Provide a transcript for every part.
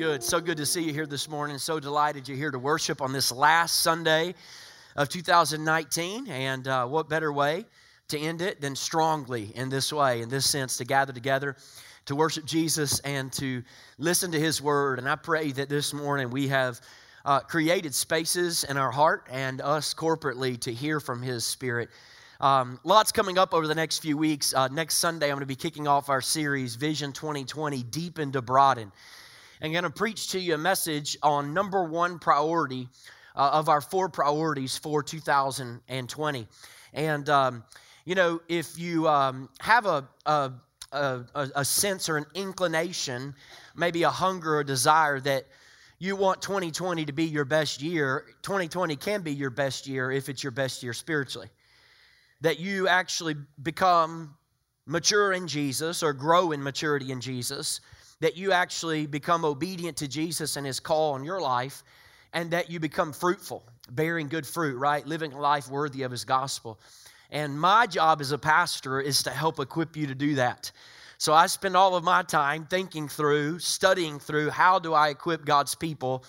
Good. So good to see you here this morning. So delighted you're here to worship on this last Sunday of 2019. And uh, what better way to end it than strongly in this way, in this sense, to gather together to worship Jesus and to listen to His Word. And I pray that this morning we have uh, created spaces in our heart and us corporately to hear from His Spirit. Um, lots coming up over the next few weeks. Uh, next Sunday, I'm going to be kicking off our series, Vision 2020 Deep into Broaden. I'm going to preach to you a message on number one priority uh, of our four priorities for 2020. And, um, you know, if you um, have a, a, a, a sense or an inclination, maybe a hunger or desire that you want 2020 to be your best year, 2020 can be your best year if it's your best year spiritually. That you actually become mature in Jesus or grow in maturity in Jesus that you actually become obedient to Jesus and his call on your life, and that you become fruitful, bearing good fruit, right? Living a life worthy of his gospel. And my job as a pastor is to help equip you to do that. So I spend all of my time thinking through, studying through how do I equip God's people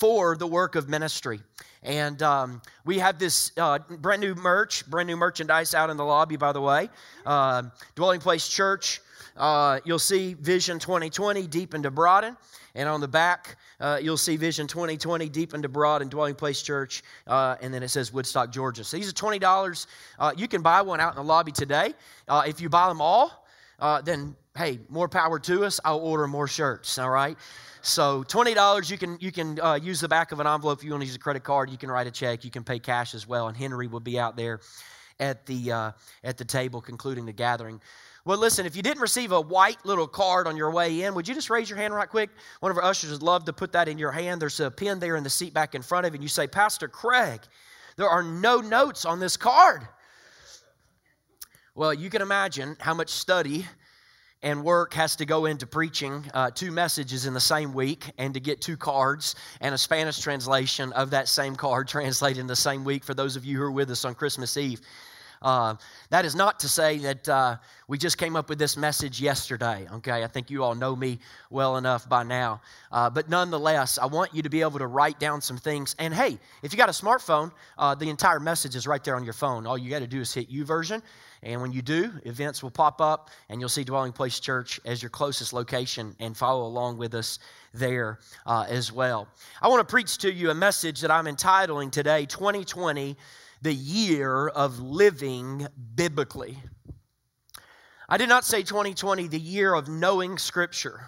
for the work of ministry. And um, we have this uh, brand new merch, brand new merchandise out in the lobby, by the way. Uh, Dwelling Place Church uh, you'll see Vision 2020 deep into Broaden. And on the back, uh, you'll see Vision 2020 deep into Broad and Dwelling Place Church. Uh, and then it says Woodstock, Georgia. So these are $20. Uh, you can buy one out in the lobby today. Uh, if you buy them all, uh, then hey, more power to us. I'll order more shirts, all right? So twenty dollars, you can you can uh, use the back of an envelope if you want to use a credit card. You can write a check. You can pay cash as well. And Henry will be out there at the uh, at the table concluding the gathering. Well, listen, if you didn't receive a white little card on your way in, would you just raise your hand right quick? One of our ushers would love to put that in your hand. There's a pen there in the seat back in front of you, and you say, Pastor Craig, there are no notes on this card. Well, you can imagine how much study and work has to go into preaching uh, two messages in the same week and to get two cards and a Spanish translation of that same card translated in the same week for those of you who are with us on Christmas Eve. Uh, that is not to say that uh, we just came up with this message yesterday, okay? I think you all know me well enough by now. Uh, but nonetheless, I want you to be able to write down some things. And hey, if you got a smartphone, uh, the entire message is right there on your phone. All you got to do is hit YouVersion. And when you do, events will pop up and you'll see Dwelling Place Church as your closest location and follow along with us there uh, as well. I want to preach to you a message that I'm entitling today 2020 the year of living biblically. I did not say 2020, the year of knowing Scripture.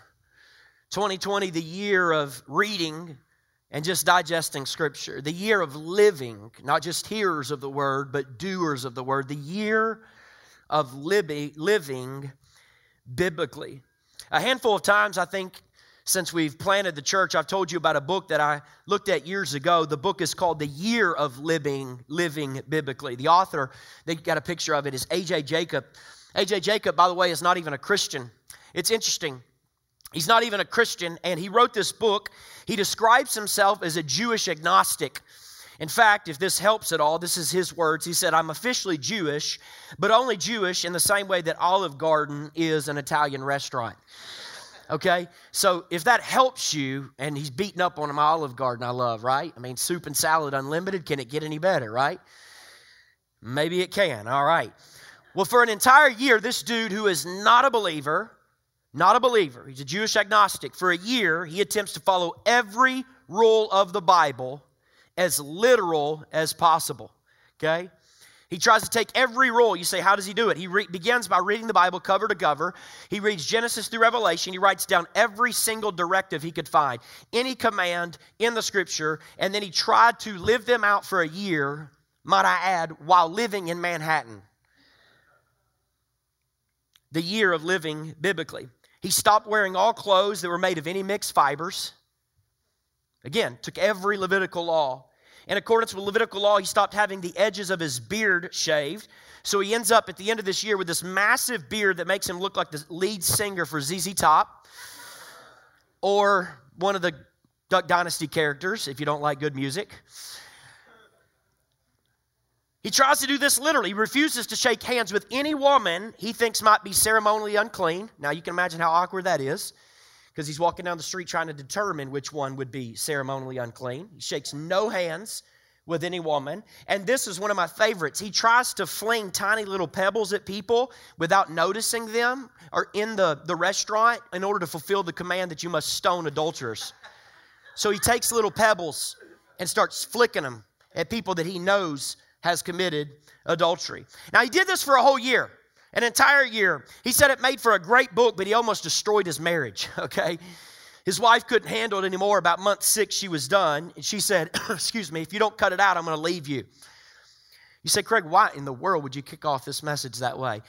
2020, the year of reading and just digesting Scripture. The year of living, not just hearers of the Word, but doers of the Word. The year of living, biblically. A handful of times, I think, since we've planted the church, I've told you about a book that I looked at years ago. The book is called The Year of Living, Living Biblically. The author, they got a picture of it, is A.J. Jacob. A.J. Jacob, by the way, is not even a Christian. It's interesting. He's not even a Christian, and he wrote this book. He describes himself as a Jewish agnostic. In fact, if this helps at all, this is his words. He said, I'm officially Jewish, but only Jewish in the same way that Olive Garden is an Italian restaurant. Okay? So if that helps you, and he's beating up on my Olive Garden I love, right? I mean, soup and salad unlimited, can it get any better, right? Maybe it can, all right. Well, for an entire year, this dude who is not a believer, not a believer, he's a Jewish agnostic, for a year, he attempts to follow every rule of the Bible as literal as possible, okay? He tries to take every rule. You say, how does he do it? He re- begins by reading the Bible cover to cover. He reads Genesis through Revelation. He writes down every single directive he could find, any command in the scripture, and then he tried to live them out for a year, might I add, while living in Manhattan. The year of living biblically. He stopped wearing all clothes that were made of any mixed fibers. Again, took every Levitical law. In accordance with Levitical law, he stopped having the edges of his beard shaved. So he ends up at the end of this year with this massive beard that makes him look like the lead singer for ZZ Top or one of the Duck Dynasty characters if you don't like good music. He tries to do this literally. He refuses to shake hands with any woman he thinks might be ceremonially unclean. Now, you can imagine how awkward that is because he's walking down the street trying to determine which one would be ceremonially unclean. He shakes no hands with any woman. And this is one of my favorites. He tries to fling tiny little pebbles at people without noticing them or in the, the restaurant in order to fulfill the command that you must stone adulterers. So he takes little pebbles and starts flicking them at people that he knows has committed adultery. Now, he did this for a whole year, an entire year. He said it made for a great book, but he almost destroyed his marriage, okay? His wife couldn't handle it anymore. About month six, she was done. And she said, Excuse me, if you don't cut it out, I'm going to leave you. You say, Craig, why in the world would you kick off this message that way?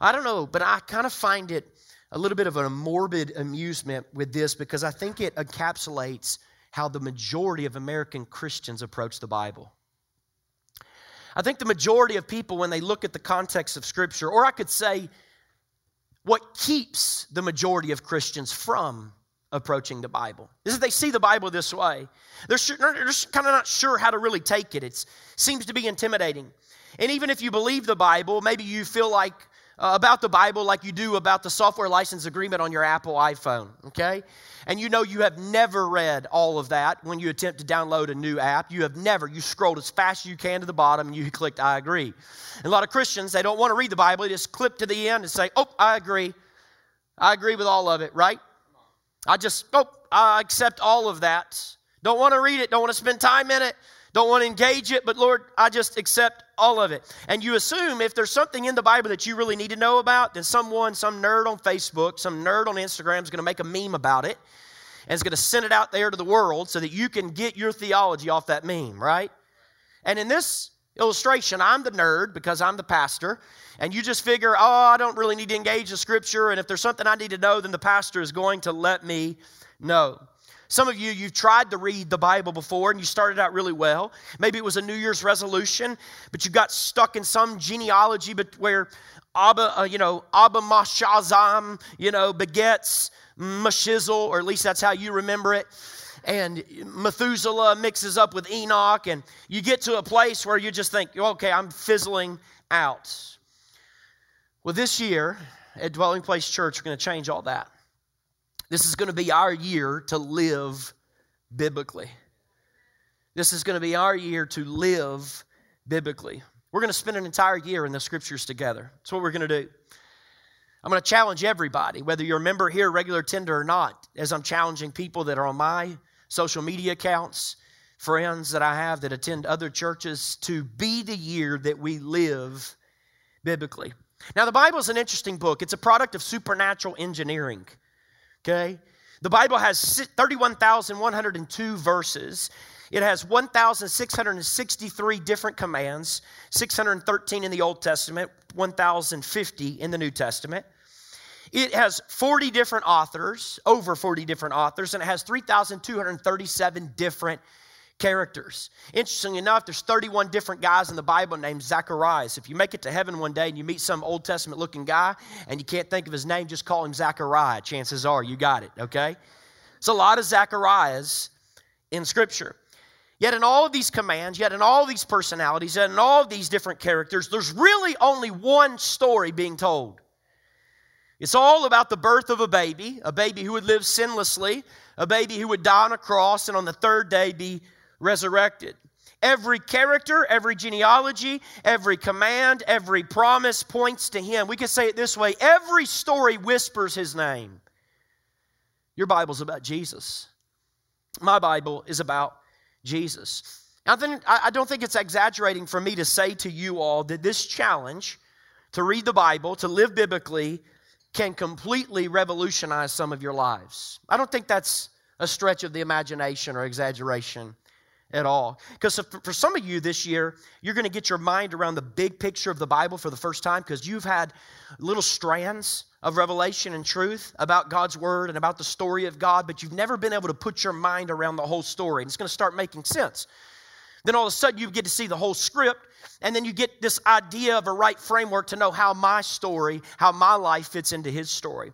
I don't know, but I kind of find it a little bit of a morbid amusement with this because I think it encapsulates how the majority of American Christians approach the Bible. I think the majority of people, when they look at the context of Scripture, or I could say, what keeps the majority of Christians from approaching the Bible is that they see the Bible this way. They're, sure, they're just kind of not sure how to really take it. It seems to be intimidating. And even if you believe the Bible, maybe you feel like uh, about the Bible like you do about the software license agreement on your Apple iPhone, okay? And you know you have never read all of that when you attempt to download a new app. You have never. You scrolled as fast as you can to the bottom and you clicked I agree. And a lot of Christians, they don't want to read the Bible. They just clip to the end and say, oh, I agree. I agree with all of it, right? I just, oh, I accept all of that. Don't want to read it, don't want to spend time in it, don't want to engage it, but Lord, I just accept all of it. And you assume if there's something in the Bible that you really need to know about, then someone, some nerd on Facebook, some nerd on Instagram is going to make a meme about it and is going to send it out there to the world so that you can get your theology off that meme, right? And in this illustration, I'm the nerd because I'm the pastor, and you just figure, oh, I don't really need to engage the scripture, and if there's something I need to know, then the pastor is going to let me know. Some of you, you've tried to read the Bible before and you started out really well. Maybe it was a New Year's resolution, but you got stuck in some genealogy but where Abba, uh, you know, Abba Mashazam, you know, begets Mashizel, or at least that's how you remember it and Methuselah mixes up with Enoch, and you get to a place where you just think, okay, I'm fizzling out. Well, this year at Dwelling Place Church, we're going to change all that. This is going to be our year to live biblically. This is going to be our year to live biblically. We're going to spend an entire year in the scriptures together. That's what we're going to do. I'm going to challenge everybody, whether you're a member here, regular tender or not, as I'm challenging people that are on my social media accounts, friends that I have that attend other churches, to be the year that we live biblically. Now, the Bible is an interesting book. It's a product of supernatural engineering. Okay? The Bible has 31,102 verses. It has 1,663 different commands, 613 in the Old Testament, 1,050 in the New Testament. It has 40 different authors, over 40 different authors, and it has 3,237 different characters. Interestingly enough, there's 31 different guys in the Bible named Zacharias. If you make it to heaven one day and you meet some Old Testament looking guy and you can't think of his name, just call him Zachariah. Chances are you got it, okay? It's a lot of Zacharias in Scripture. Yet, in all of these commands, yet in all these personalities, yet in all of these different characters, there's really only one story being told. It's all about the birth of a baby, a baby who would live sinlessly, a baby who would die on a cross and on the third day be resurrected. Every character, every genealogy, every command, every promise points to him. We could say it this way every story whispers his name. Your Bible's about Jesus. My Bible is about Jesus. I, don't think it's exaggerating for me to say to you all that this challenge to read the Bible, to live biblically, can completely revolutionize some of your lives. I don't think that's a stretch of the imagination or exaggeration at all. Because for some of you this year, you're going to get your mind around the big picture of the Bible for the first time because you've had little strands of revelation and truth about God's Word and about the story of God, but you've never been able to put your mind around the whole story. And it's going to start making sense. Then all of a sudden, you get to see the whole script, and then you get this idea of a right framework to know how my story, how my life fits into His story.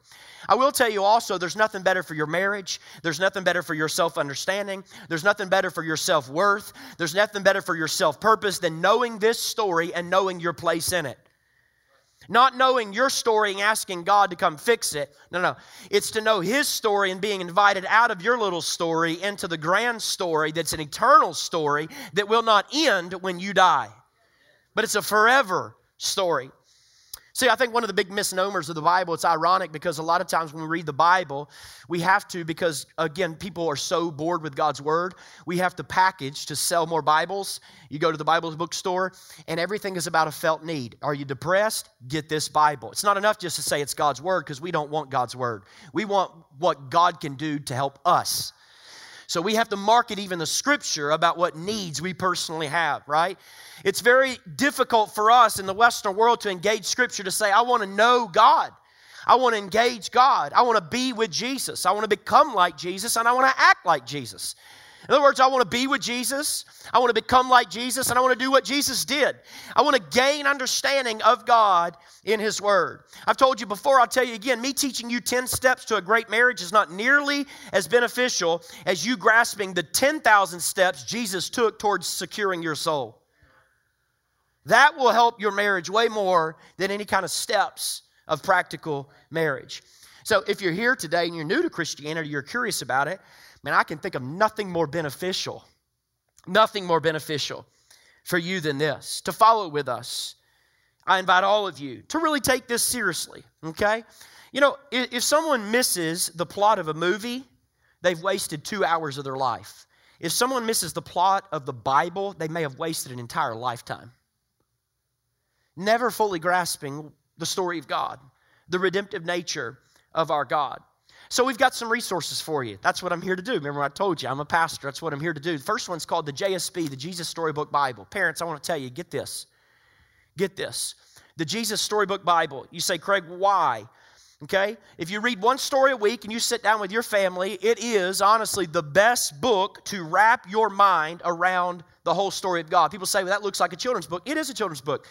I will tell you also, there's nothing better for your marriage. There's nothing better for your self understanding. There's nothing better for your self worth. There's nothing better for your self purpose than knowing this story and knowing your place in it. Not knowing your story and asking God to come fix it. No, no. It's to know His story and being invited out of your little story into the grand story that's an eternal story that will not end when you die. But it's a forever story. See, I think one of the big misnomers of the Bible, it's ironic because a lot of times when we read the Bible, we have to, because again, people are so bored with God's Word, we have to package to sell more Bibles. You go to the Bible bookstore, and everything is about a felt need. Are you depressed? Get this Bible. It's not enough just to say it's God's Word because we don't want God's Word. We want what God can do to help us. So we have to market even the scripture about what needs we personally have, right? It's very difficult for us in the Western world to engage scripture to say, I want to know God. I want to engage God. I want to be with Jesus. I want to become like Jesus and I want to act like Jesus. In other words, I want to be with Jesus. I want to become like Jesus, and I want to do what Jesus did. I want to gain understanding of God in His Word. I've told you before, I'll tell you again me teaching you 10 steps to a great marriage is not nearly as beneficial as you grasping the 10,000 steps Jesus took towards securing your soul. That will help your marriage way more than any kind of steps of practical marriage. So if you're here today and you're new to Christianity, you're curious about it, man, I can think of nothing more beneficial, nothing more beneficial for you than this to follow with us. I invite all of you to really take this seriously, okay? You know, if, if someone misses the plot of a movie, they've wasted two hours of their life. If someone misses the plot of the Bible, they may have wasted an entire lifetime. Never fully grasping the story of God, the redemptive nature of our God. So we've got some resources for you. That's what I'm here to do. Remember, I told you I'm a pastor. That's what I'm here to do. The first one's called the JSB, the Jesus Storybook Bible. Parents, I want to tell you, get this. Get this. The Jesus Storybook Bible. You say, Craig, why? Okay? If you read one story a week and you sit down with your family, it is honestly the best book to wrap your mind around the whole story of God. People say, well, that looks like a children's book. It is a children's book.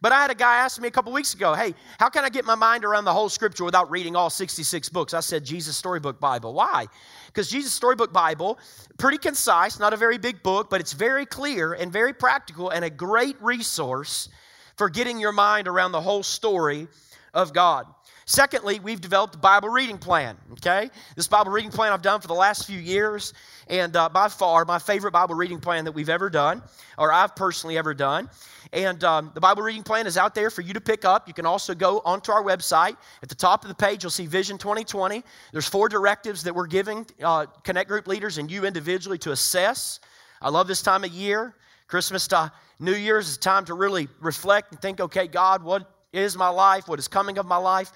But I had a guy ask me a couple weeks ago, hey, how can I get my mind around the whole scripture without reading all 66 books? I said, Jesus Storybook Bible. Why? Because Jesus Storybook Bible, pretty concise, not a very big book, but it's very clear and very practical and a great resource for getting your mind around the whole story of God. Secondly, we've developed a Bible reading plan, okay? This Bible reading plan I've done for the last few years, and uh, by far my favorite Bible reading plan that we've ever done, or I've personally ever done. And um, the Bible reading plan is out there for you to pick up. You can also go onto our website. At the top of the page, you'll see Vision 2020. There's four directives that we're giving uh, Connect Group leaders and you individually to assess. I love this time of year. Christmas to New Year's is time to really reflect and think, okay, God, what is my life? What is coming of my life?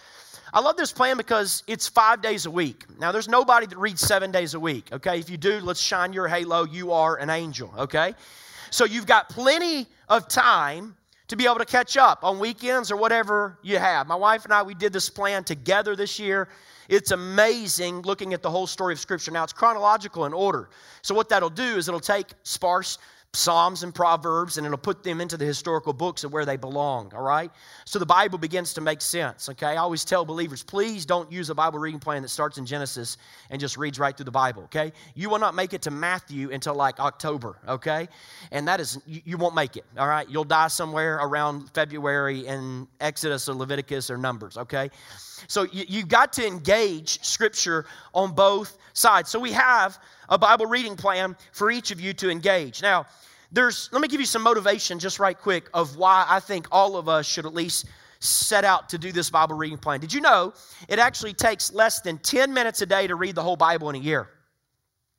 I love this plan because it's five days a week. Now, there's nobody that reads seven days a week, okay? If you do, let's shine your halo. You are an angel, okay? So you've got plenty of time to be able to catch up on weekends or whatever you have. My wife and I, we did this plan together this year. It's amazing looking at the whole story of Scripture. Now, it's chronological in order. So, what that'll do is it'll take sparse Psalms and Proverbs, and it'll put them into the historical books of where they belong, all right? So the Bible begins to make sense, okay? I always tell believers, please don't use a Bible reading plan that starts in Genesis and just reads right through the Bible, okay? You will not make it to Matthew until like October, okay? And that is, you, won't make it, all right? You'll die somewhere around February in Exodus or Leviticus or Numbers, okay? So you, you've got to engage Scripture on both sides. So we have a Bible reading plan for each of you to engage. Now, there's let me give you some motivation just right quick of why I think all of us should at least set out to do this Bible reading plan. Did you know it actually takes less than 10 minutes a day to read the whole Bible in a year?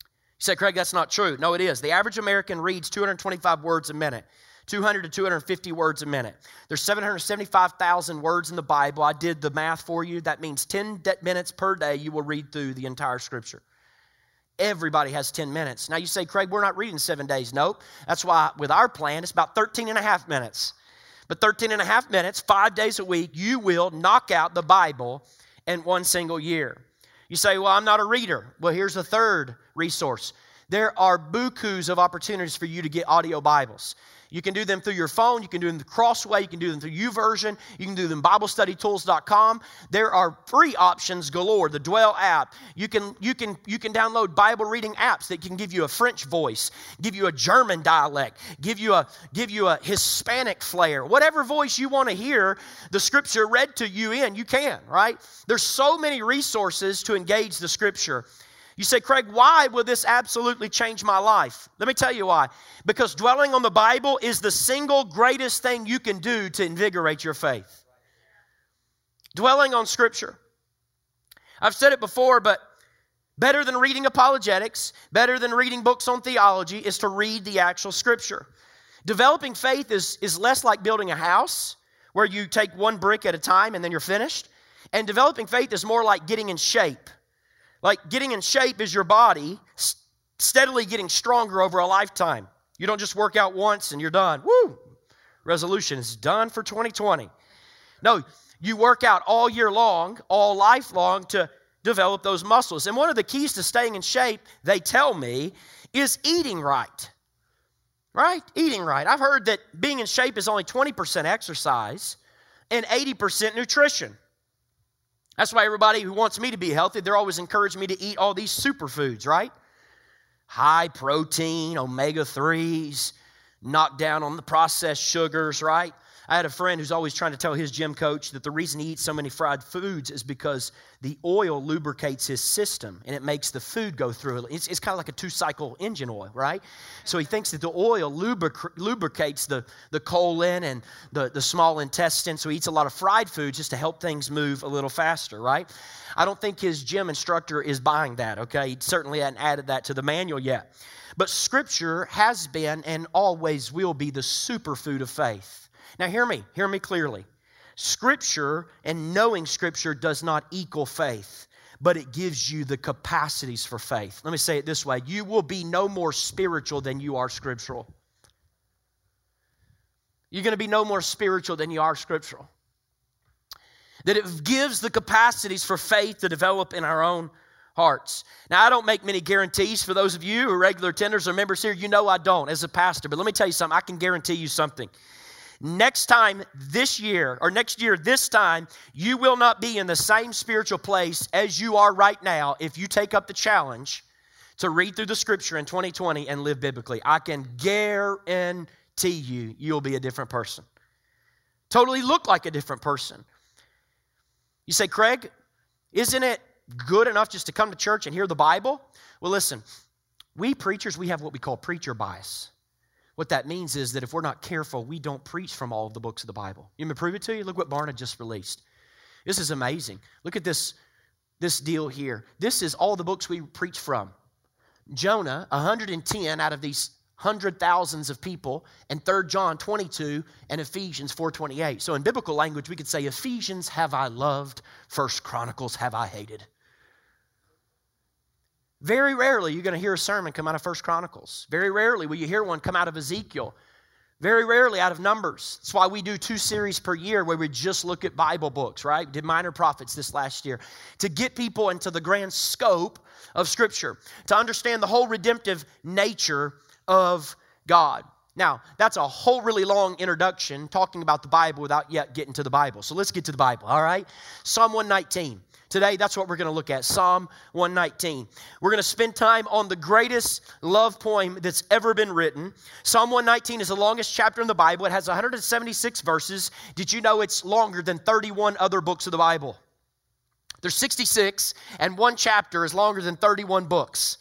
You say, Craig, that's not true. No, it is. The average American reads 225 words a minute. 200 to 250 words a minute. There's 775,000 words in the Bible. I did the math for you. That means 10 minutes per day you will read through the entire scripture. Everybody has 10 minutes. Now you say, Craig, we're not reading seven days. Nope. That's why with our plan, it's about 13 and a half minutes. But 13 and a half minutes, five days a week, you will knock out the Bible in one single year. You say, Well, I'm not a reader. Well, here's a third resource. There are bukus of opportunities for you to get audio Bibles. You can do them through your phone. You can do them through Crossway. You can do them through YouVersion. You can do them BibleStudyTools.com. There are free options galore. The Dwell app. You can you can you can download Bible reading apps that can give you a French voice, give you a German dialect, give you a give you a Hispanic flair. Whatever voice you want to hear the Scripture read to you in, you can. Right? There's so many resources to engage the Scripture. You say, Craig, why will this absolutely change my life? Let me tell you why. Because dwelling on the Bible is the single greatest thing you can do to invigorate your faith. Dwelling on Scripture. I've said it before, but better than reading apologetics, better than reading books on theology, is to read the actual Scripture. Developing faith is, is less like building a house where you take one brick at a time and then you're finished. And developing faith is more like getting in shape. Like getting in shape is your body steadily getting stronger over a lifetime. You don't just work out once and you're done. Woo! Resolution is done for 2020. No, you work out all year long, all life long to develop those muscles. And one of the keys to staying in shape, they tell me, is eating right. Right? Eating right. I've heard that being in shape is only 20% exercise and 80% nutrition. That's why everybody who wants me to be healthy, they're always encouraging me to eat all these superfoods, right? High protein, omega 3s, knock down on the processed sugars, right? I had a friend who's always trying to tell his gym coach that the reason he eats so many fried foods is because the oil lubricates his system and it makes the food go through. It's, it's kind of like a two cycle engine oil, right? So he thinks that the oil lubric- lubricates the, the colon and the, the small intestine. So he eats a lot of fried foods just to help things move a little faster, right? I don't think his gym instructor is buying that, okay? He certainly hadn't added that to the manual yet. But Scripture has been and always will be the superfood of faith. Now, hear me, hear me clearly. Scripture and knowing Scripture does not equal faith, but it gives you the capacities for faith. Let me say it this way you will be no more spiritual than you are scriptural. You're going to be no more spiritual than you are scriptural. That it gives the capacities for faith to develop in our own hearts. Now, I don't make many guarantees for those of you who are regular tenders or members here. You know I don't as a pastor, but let me tell you something. I can guarantee you something. Next time this year, or next year this time, you will not be in the same spiritual place as you are right now if you take up the challenge to read through the scripture in 2020 and live biblically. I can guarantee you, you'll be a different person. Totally look like a different person. You say, Craig, isn't it good enough just to come to church and hear the Bible? Well, listen, we preachers, we have what we call preacher bias. What that means is that if we're not careful, we don't preach from all of the books of the Bible. You want to prove it to you? Look what Barna just released. This is amazing. Look at this, this deal here. This is all the books we preach from. Jonah, 110 out of these hundred thousands of people, and 3 John 22 and Ephesians 4:28. So in biblical language, we could say Ephesians have I loved, First Chronicles have I hated. Very rarely you're going to hear a sermon come out of First Chronicles. Very rarely will you hear one come out of Ezekiel. Very rarely out of Numbers. That's why we do two series per year where we just look at Bible books, right? Did Minor Prophets this last year to get people into the grand scope of Scripture, to understand the whole redemptive nature of God. Now, that's a whole really long introduction talking about the Bible without yet getting to the Bible. So let's get to the Bible, all right? Psalm 119. Today, that's what we're going to look at Psalm 119. We're going to spend time on the greatest love poem that's ever been written. Psalm 119 is the longest chapter in the Bible. It has 176 verses. Did you know it's longer than 31 other books of the Bible? There's 66, and one chapter is longer than 31 books.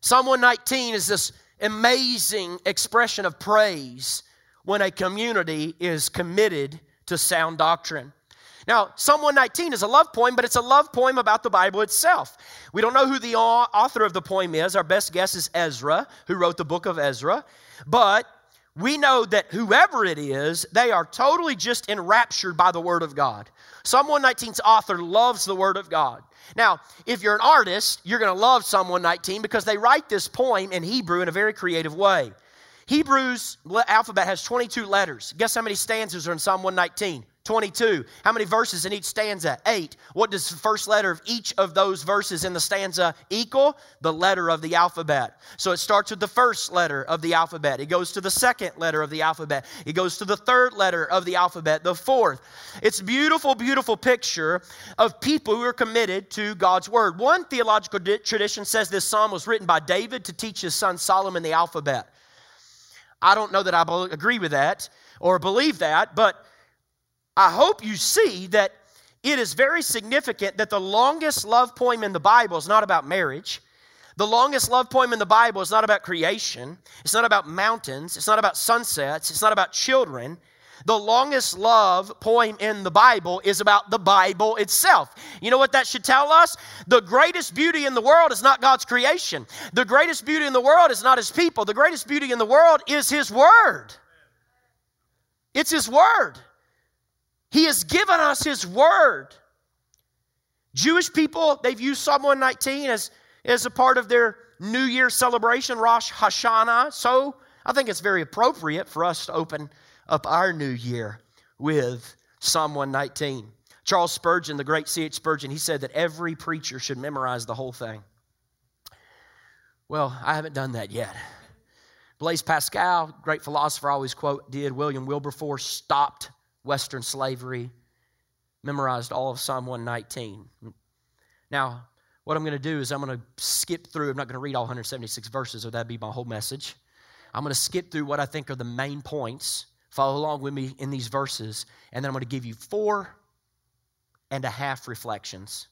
Psalm 119 is this amazing expression of praise when a community is committed to sound doctrine. Now, Psalm 119 is a love poem, but it's a love poem about the Bible itself. We don't know who the author of the poem is. Our best guess is Ezra, who wrote the book of Ezra. But we know that whoever it is, they are totally just enraptured by the Word of God. Psalm 119's author loves the Word of God. Now, if you're an artist, you're going to love Psalm 119 because they write this poem in Hebrew in a very creative way. Hebrews alphabet has 22 letters. Guess how many stanzas are in Psalm 119? 22. How many verses in each stanza? Eight. What does the first letter of each of those verses in the stanza equal? The letter of the alphabet. So it starts with the first letter of the alphabet. It goes to the second letter of the alphabet. It goes to the third letter of the alphabet, the fourth. It's beautiful, beautiful picture of people who are committed to God's word. One theological tradition says this psalm was written by David to teach his son Solomon the alphabet. I don't know that I agree with that or believe that, but I hope you see that it is very significant that the longest love poem in the Bible is not about marriage. The longest love poem in the Bible is not about creation. It's not about mountains. It's not about sunsets. It's not about children. The longest love poem in the Bible is about the Bible itself. You know what that should tell us? The greatest beauty in the world is not God's creation. The greatest beauty in the world is not His people. The greatest beauty in the world is His Word. It's His Word. He has given us His Word. Jewish people, they've used Psalm 119 as, as a part of their New Year celebration, Rosh Hashanah. So I think it's very appropriate for us to open up our new year with Psalm 119. Charles Spurgeon, the great C.H. Spurgeon, he said that every preacher should memorize the whole thing. Well, I haven't done that yet. Blaise Pascal, great philosopher, always quote, did. William Wilberforce stopped Western slavery, memorized all of Psalm 119. Now, what I'm going to do is I'm going to skip through. I'm not going to read all 176 verses, or that'd be my whole message. I'm going to skip through what I think are the main points. Follow along with me in these verses, and then I'm going to give you four and a half reflections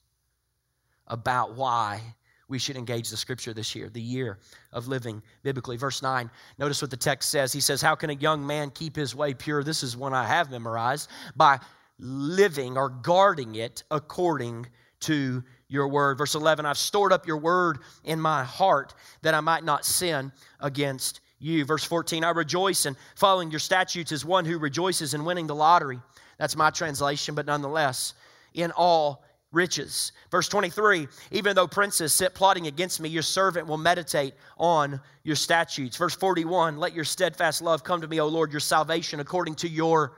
about why we should engage the scripture this year, the year of living biblically. Verse 9, notice what the text says. He says, How can a young man keep his way pure? This is one I have memorized by living or guarding it according to your word. Verse 11, I've stored up your word in my heart that I might not sin against you. Verse 14, I rejoice in following your statutes as one who rejoices in winning the lottery. That's my translation, but nonetheless, in all riches. Verse 23 Even though princes sit plotting against me, your servant will meditate on your statutes. Verse 41 Let your steadfast love come to me, O Lord, your salvation according to your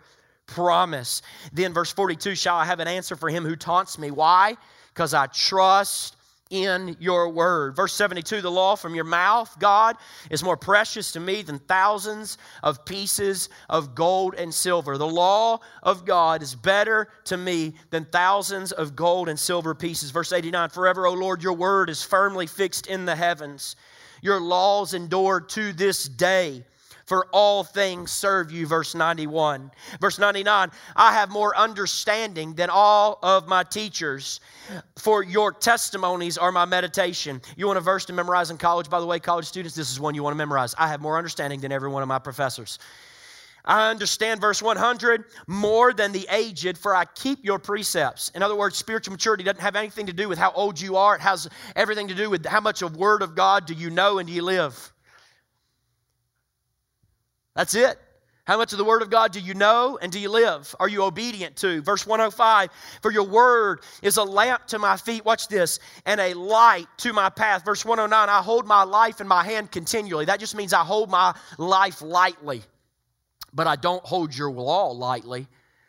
promise. Then, verse 42 Shall I have an answer for him who taunts me? Why? Because I trust in your word. Verse 72 the law from your mouth, God, is more precious to me than thousands of pieces of gold and silver. The law of God is better to me than thousands of gold and silver pieces. Verse 89 Forever, O Lord, your word is firmly fixed in the heavens, your laws endure to this day for all things serve you. Verse 91. Verse 99 I have more understanding than all of my teachers, for your testimonies are my meditation. You want a verse to memorize in college? By the way, college students, this is one you want to memorize. I have more understanding than every one of my professors. I understand verse 100 more than the aged, for I keep your precepts. In other words, spiritual maturity doesn't have anything to do with how old you are, it has everything to do with how much of Word of God do you know and do you live. That's it. How much of the Word of God do you know and do you live? Are you obedient to? Verse 105 For your Word is a lamp to my feet, watch this, and a light to my path. Verse 109 I hold my life in my hand continually. That just means I hold my life lightly. But I don't hold your law lightly.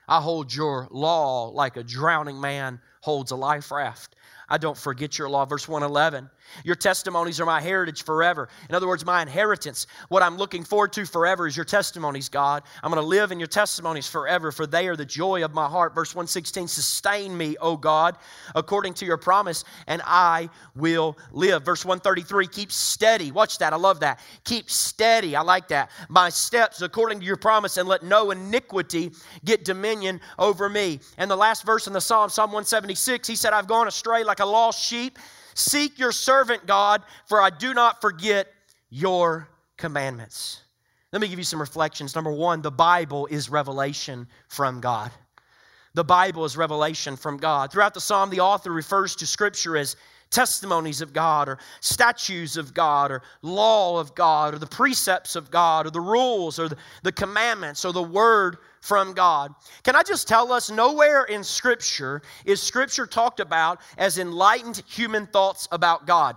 I hold your law like a drowning man holds a life raft. I don't forget your law. Verse 111 your testimonies are my heritage forever. In other words, my inheritance. What I'm looking forward to forever is your testimonies, God. I'm going to live in your testimonies forever, for they are the joy of my heart. Verse 116 Sustain me, O God, according to your promise, and I will live. Verse 133 Keep steady. Watch that. I love that. Keep steady. I like that. My steps according to your promise, and let no iniquity get dominion over me. And the last verse in the Psalm, Psalm 176, he said, I've gone astray like a lost sheep. Seek your servant, God, for I do not forget your commandments. Let me give you some reflections. Number one, the Bible is revelation from God. The Bible is revelation from God. Throughout the psalm, the author refers to Scripture as testimonies of God or statutes of God or law of God or the precepts of God or the rules or the, the commandments or the word from God. Can I just tell us, nowhere in Scripture is Scripture talked about as enlightened human thoughts about God.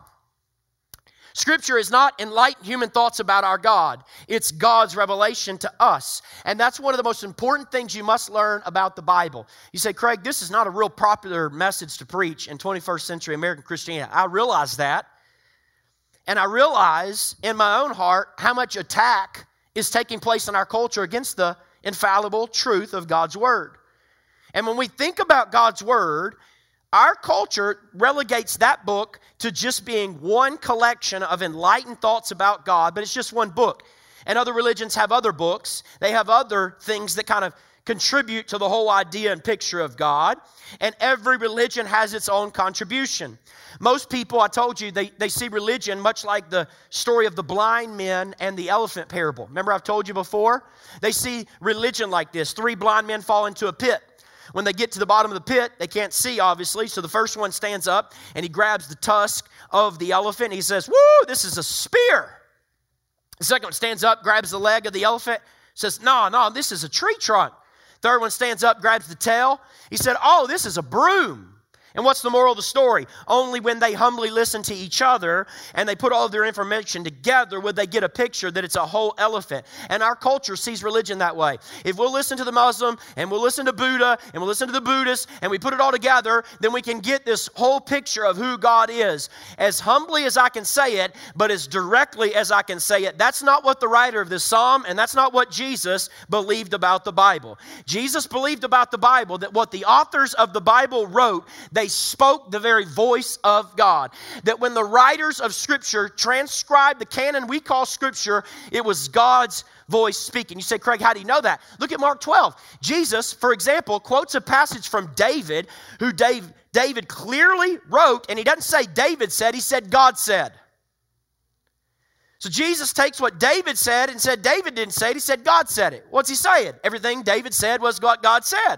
Scripture is not enlightened human thoughts about our God. It's God's revelation to us. And that's one of the most important things you must learn about the Bible. You say, Craig, this is not a real popular message to preach in 21st century American Christianity. I realize that. And I realize in my own heart how much attack is taking place in our culture against the infallible truth of God's Word. And when we think about God's Word, our culture relegates that book to just being one collection of enlightened thoughts about God, but it's just one book. And other religions have other books, they have other things that kind of contribute to the whole idea and picture of God. And every religion has its own contribution. Most people, I told you, they, they see religion much like the story of the blind men and the elephant parable. Remember, I've told you before? They see religion like this three blind men fall into a pit. When they get to the bottom of the pit, they can't see, obviously. So the first one stands up and he grabs the tusk of the elephant. He says, Woo, this is a spear. The second one stands up, grabs the leg of the elephant, says, No, no, this is a tree trunk. Third one stands up, grabs the tail. He said, Oh, this is a broom. And what's the moral of the story? Only when they humbly listen to each other and they put all of their information together would they get a picture that it's a whole elephant. And our culture sees religion that way. If we'll listen to the Muslim and we'll listen to Buddha and we'll listen to the Buddhist and we put it all together, then we can get this whole picture of who God is. As humbly as I can say it, but as directly as I can say it, that's not what the writer of this psalm and that's not what Jesus believed about the Bible. Jesus believed about the Bible that what the authors of the Bible wrote, they spoke the very voice of God. That when the writers of Scripture transcribed the canon we call Scripture, it was God's voice speaking. You say, Craig, how do you know that? Look at Mark 12. Jesus, for example, quotes a passage from David, who Dave, David clearly wrote, and he doesn't say David said, he said God said. So Jesus takes what David said and said David didn't say it, he said God said it. What's he saying? Everything David said was what God said.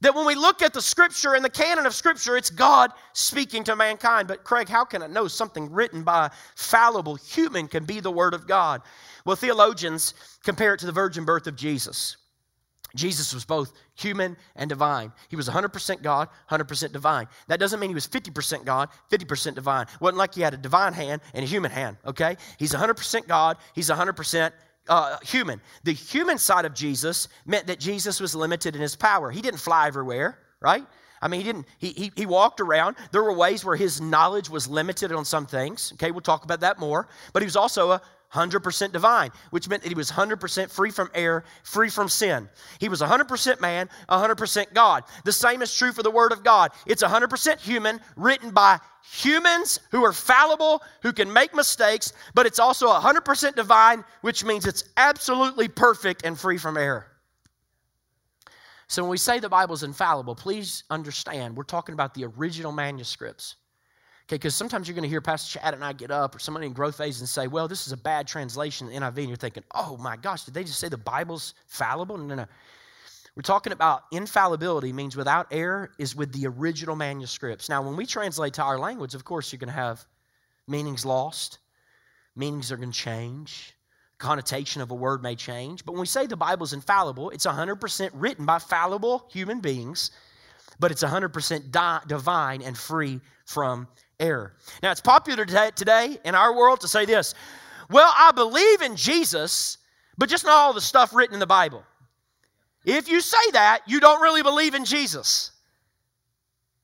That when we look at the scripture and the canon of scripture, it's God speaking to mankind. But, Craig, how can I know something written by a fallible human can be the word of God? Well, theologians compare it to the virgin birth of Jesus. Jesus was both human and divine. He was 100% God, 100% divine. That doesn't mean he was 50% God, 50% divine. It wasn't like he had a divine hand and a human hand, okay? He's 100% God, he's 100% uh, human. The human side of Jesus meant that Jesus was limited in his power. He didn't fly everywhere, right? I mean, he didn't, he, he, he walked around. There were ways where his knowledge was limited on some things. Okay, we'll talk about that more. But he was also a 100% divine, which meant that he was 100% free from error, free from sin. He was 100% man, 100% God. The same is true for the Word of God. It's 100% human, written by humans who are fallible, who can make mistakes, but it's also 100% divine, which means it's absolutely perfect and free from error. So when we say the Bible is infallible, please understand we're talking about the original manuscripts. Okay, because sometimes you're going to hear Pastor Chad and I get up or somebody in growth phase and say, well, this is a bad translation the NIV. And you're thinking, oh my gosh, did they just say the Bible's fallible? No, no, no. We're talking about infallibility means without error is with the original manuscripts. Now, when we translate to our language, of course, you're going to have meanings lost, meanings are going to change, connotation of a word may change. But when we say the Bible's infallible, it's 100% written by fallible human beings, but it's 100% di- divine and free from error. Now, it's popular today in our world to say this well, I believe in Jesus, but just not all the stuff written in the Bible. If you say that, you don't really believe in Jesus.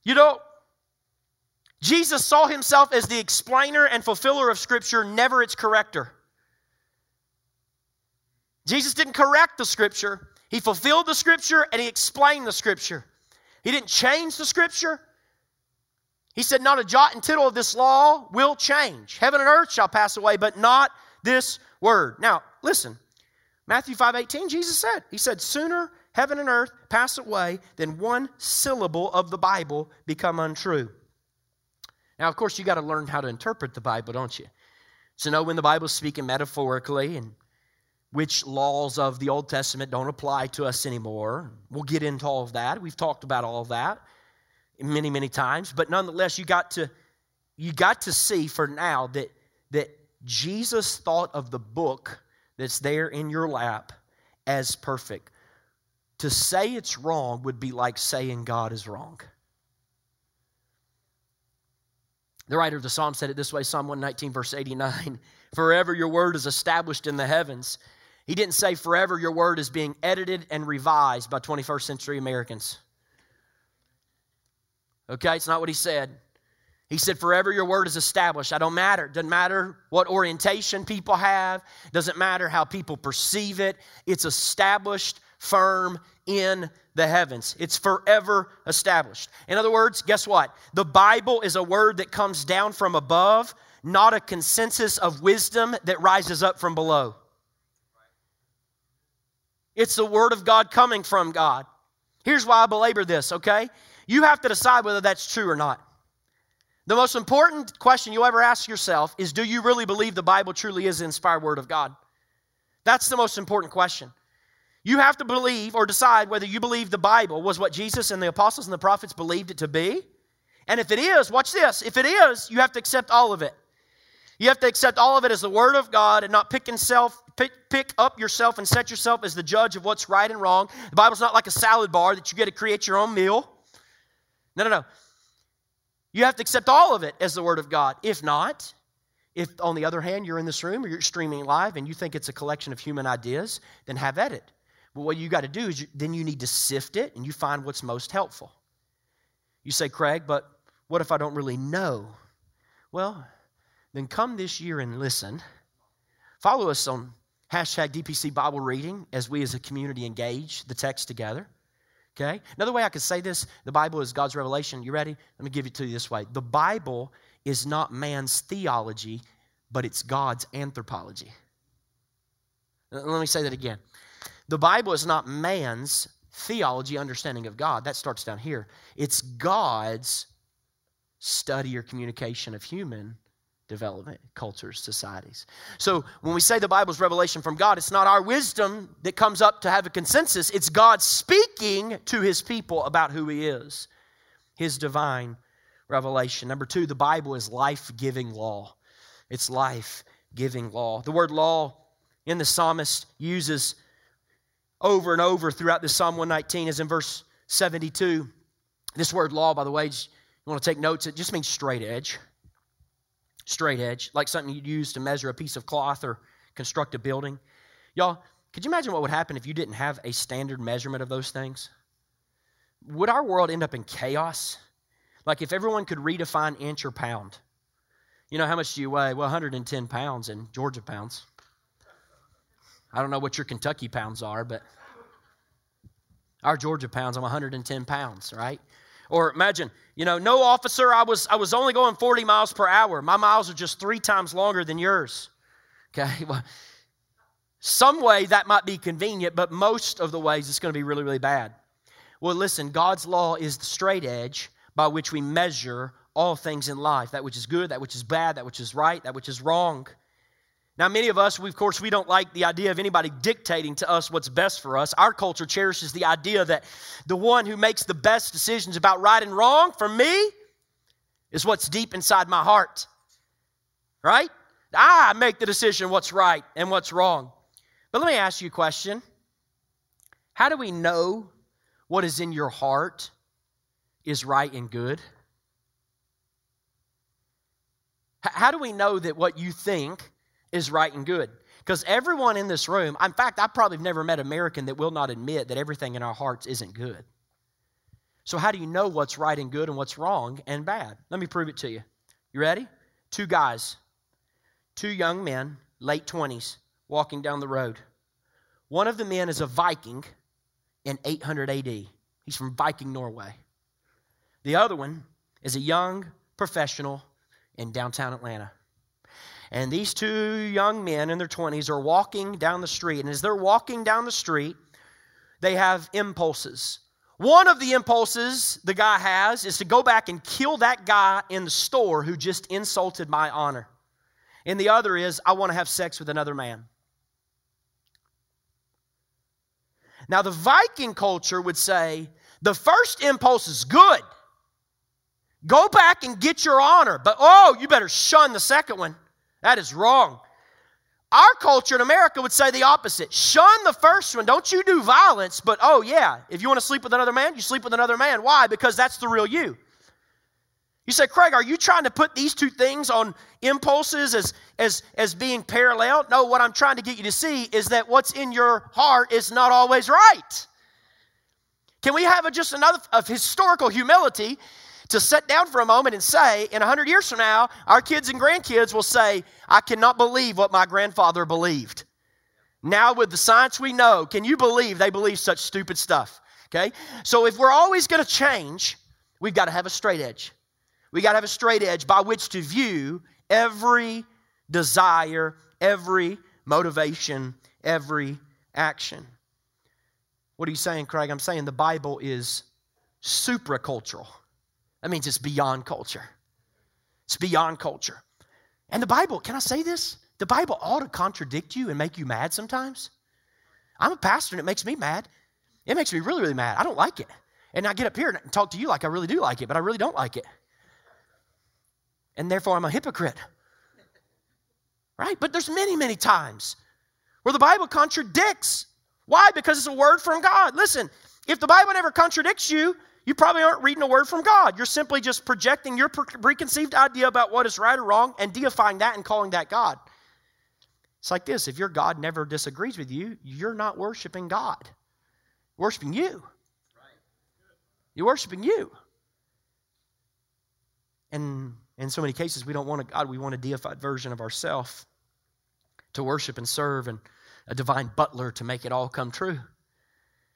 You don't. Jesus saw himself as the explainer and fulfiller of Scripture, never its corrector. Jesus didn't correct the Scripture, He fulfilled the Scripture and He explained the Scripture. He didn't change the Scripture, he said, Not a jot and tittle of this law will change. Heaven and earth shall pass away, but not this word. Now, listen. Matthew 5 18, Jesus said, He said, Sooner heaven and earth pass away than one syllable of the Bible become untrue. Now, of course, you got to learn how to interpret the Bible, don't you? To know when the Bible's speaking metaphorically and which laws of the Old Testament don't apply to us anymore. We'll get into all of that. We've talked about all of that. Many, many times, but nonetheless, you got to you got to see for now that that Jesus thought of the book that's there in your lap as perfect. To say it's wrong would be like saying God is wrong. The writer of the psalm said it this way Psalm 119, verse 89 Forever your word is established in the heavens. He didn't say forever your word is being edited and revised by 21st century Americans. Okay, it's not what he said. He said, Forever your word is established. I don't matter. Doesn't matter what orientation people have, doesn't matter how people perceive it. It's established, firm in the heavens. It's forever established. In other words, guess what? The Bible is a word that comes down from above, not a consensus of wisdom that rises up from below. It's the word of God coming from God. Here's why I belabor this, okay? You have to decide whether that's true or not. The most important question you'll ever ask yourself is Do you really believe the Bible truly is the inspired Word of God? That's the most important question. You have to believe or decide whether you believe the Bible was what Jesus and the apostles and the prophets believed it to be. And if it is, watch this. If it is, you have to accept all of it. You have to accept all of it as the Word of God and not pick, and self, pick, pick up yourself and set yourself as the judge of what's right and wrong. The Bible's not like a salad bar that you get to create your own meal. No, no, no. You have to accept all of it as the Word of God. If not, if on the other hand you're in this room or you're streaming live and you think it's a collection of human ideas, then have at it. But what you got to do is you, then you need to sift it and you find what's most helpful. You say, Craig, but what if I don't really know? Well, then come this year and listen. Follow us on hashtag DPC Bible reading as we as a community engage the text together. Okay? Another way I could say this the Bible is God's revelation. You ready? Let me give it to you this way the Bible is not man's theology, but it's God's anthropology. Let me say that again. The Bible is not man's theology, understanding of God. That starts down here. It's God's study or communication of human development, cultures, societies. So when we say the Bible's revelation from God, it's not our wisdom that comes up to have a consensus. It's God speaking to his people about who he is, his divine revelation. Number two, the Bible is life giving law. It's life giving law. The word law in the psalmist uses over and over throughout the Psalm 119 is in verse 72. This word law, by the way, you want to take notes, it just means straight edge straight edge, like something you'd use to measure a piece of cloth or construct a building. Y'all, could you imagine what would happen if you didn't have a standard measurement of those things? Would our world end up in chaos? Like if everyone could redefine inch or pound. You know, how much do you weigh? Well, 110 pounds in Georgia pounds. I don't know what your Kentucky pounds are, but our Georgia pounds, I'm 110 pounds, right? Or imagine, you know, no officer, I was I was only going 40 miles per hour. My miles are just three times longer than yours. Okay. Well, some way that might be convenient, but most of the ways it's going to be really, really bad. Well, listen, God's law is the straight edge by which we measure all things in life that which is good, that which is bad, that which is right, that which is wrong. Now, many of us, we, of course, we don't like the idea of anybody dictating to us what's best for us. Our culture cherishes the idea that the one who makes the best decisions about right and wrong for me is what's deep inside my heart. Right? I make the decision what's right and what's wrong. But let me ask you a question How do we know what is in your heart is right and good? How do we know that what you think is right and good. Because everyone in this room, in fact, I probably have never met an American that will not admit that everything in our hearts isn't good. So, how do you know what's right and good and what's wrong and bad? Let me prove it to you. You ready? Two guys, two young men, late 20s, walking down the road. One of the men is a Viking in 800 AD. He's from Viking, Norway. The other one is a young professional in downtown Atlanta. And these two young men in their 20s are walking down the street. And as they're walking down the street, they have impulses. One of the impulses the guy has is to go back and kill that guy in the store who just insulted my honor. And the other is, I want to have sex with another man. Now, the Viking culture would say the first impulse is good. Go back and get your honor. But oh, you better shun the second one. That is wrong. Our culture in America would say the opposite. Shun the first one. Don't you do violence, but oh, yeah, if you want to sleep with another man, you sleep with another man. Why? Because that's the real you. You say, Craig, are you trying to put these two things on impulses as, as, as being parallel? No, what I'm trying to get you to see is that what's in your heart is not always right. Can we have a, just another of historical humility to sit down for a moment and say, in 100 years from now, our kids and grandkids will say, I cannot believe what my grandfather believed. Now, with the science we know, can you believe they believe such stupid stuff? Okay? So, if we're always going to change, we've got to have a straight edge. We got to have a straight edge by which to view every desire, every motivation, every action. What are you saying, Craig? I'm saying the Bible is supracultural. That means it's beyond culture. It's beyond culture. And the Bible, can I say this? The Bible ought to contradict you and make you mad sometimes. I'm a pastor and it makes me mad. It makes me really, really mad. I don't like it. And I get up here and talk to you like I really do like it, but I really don't like it and therefore I'm a hypocrite. Right? But there's many, many times where the Bible contradicts. Why? Because it's a word from God. Listen, if the Bible never contradicts you, you probably aren't reading a word from God. You're simply just projecting your preconceived idea about what is right or wrong and deifying that and calling that God. It's like this if your God never disagrees with you, you're not worshiping God. You're worshiping you. You're worshiping you. And in so many cases, we don't want a God, we want a deified version of ourselves to worship and serve and a divine butler to make it all come true.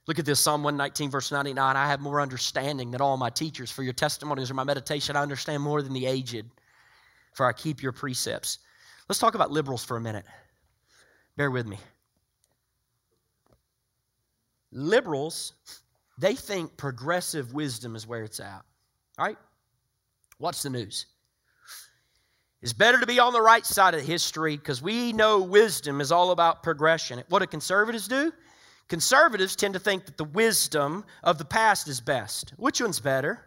Look at this Psalm 119, verse 99. I have more understanding than all my teachers. For your testimonies or my meditation, I understand more than the aged, for I keep your precepts. Let's talk about liberals for a minute. Bear with me. Liberals, they think progressive wisdom is where it's at. All right? Watch the news. It's better to be on the right side of history because we know wisdom is all about progression. What do conservatives do? Conservatives tend to think that the wisdom of the past is best. Which one's better?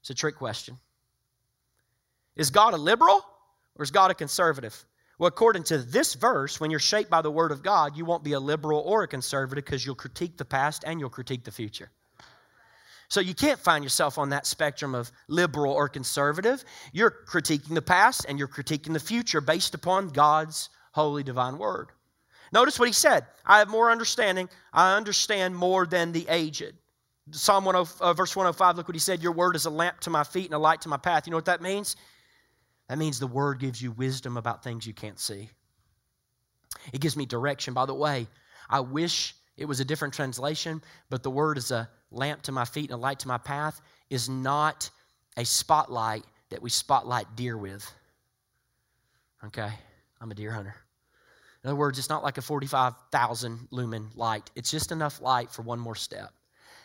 It's a trick question. Is God a liberal or is God a conservative? Well, according to this verse, when you're shaped by the Word of God, you won't be a liberal or a conservative because you'll critique the past and you'll critique the future. So you can't find yourself on that spectrum of liberal or conservative. You're critiquing the past and you're critiquing the future based upon God's holy divine word. Notice what he said I have more understanding. I understand more than the aged. Psalm 10, uh, verse 105, look what he said Your word is a lamp to my feet and a light to my path. You know what that means? That means the word gives you wisdom about things you can't see. It gives me direction. By the way, I wish it was a different translation, but the word is a lamp to my feet and a light to my path is not a spotlight that we spotlight deer with. Okay? I'm a deer hunter. In other words, it's not like a 45,000 lumen light. It's just enough light for one more step.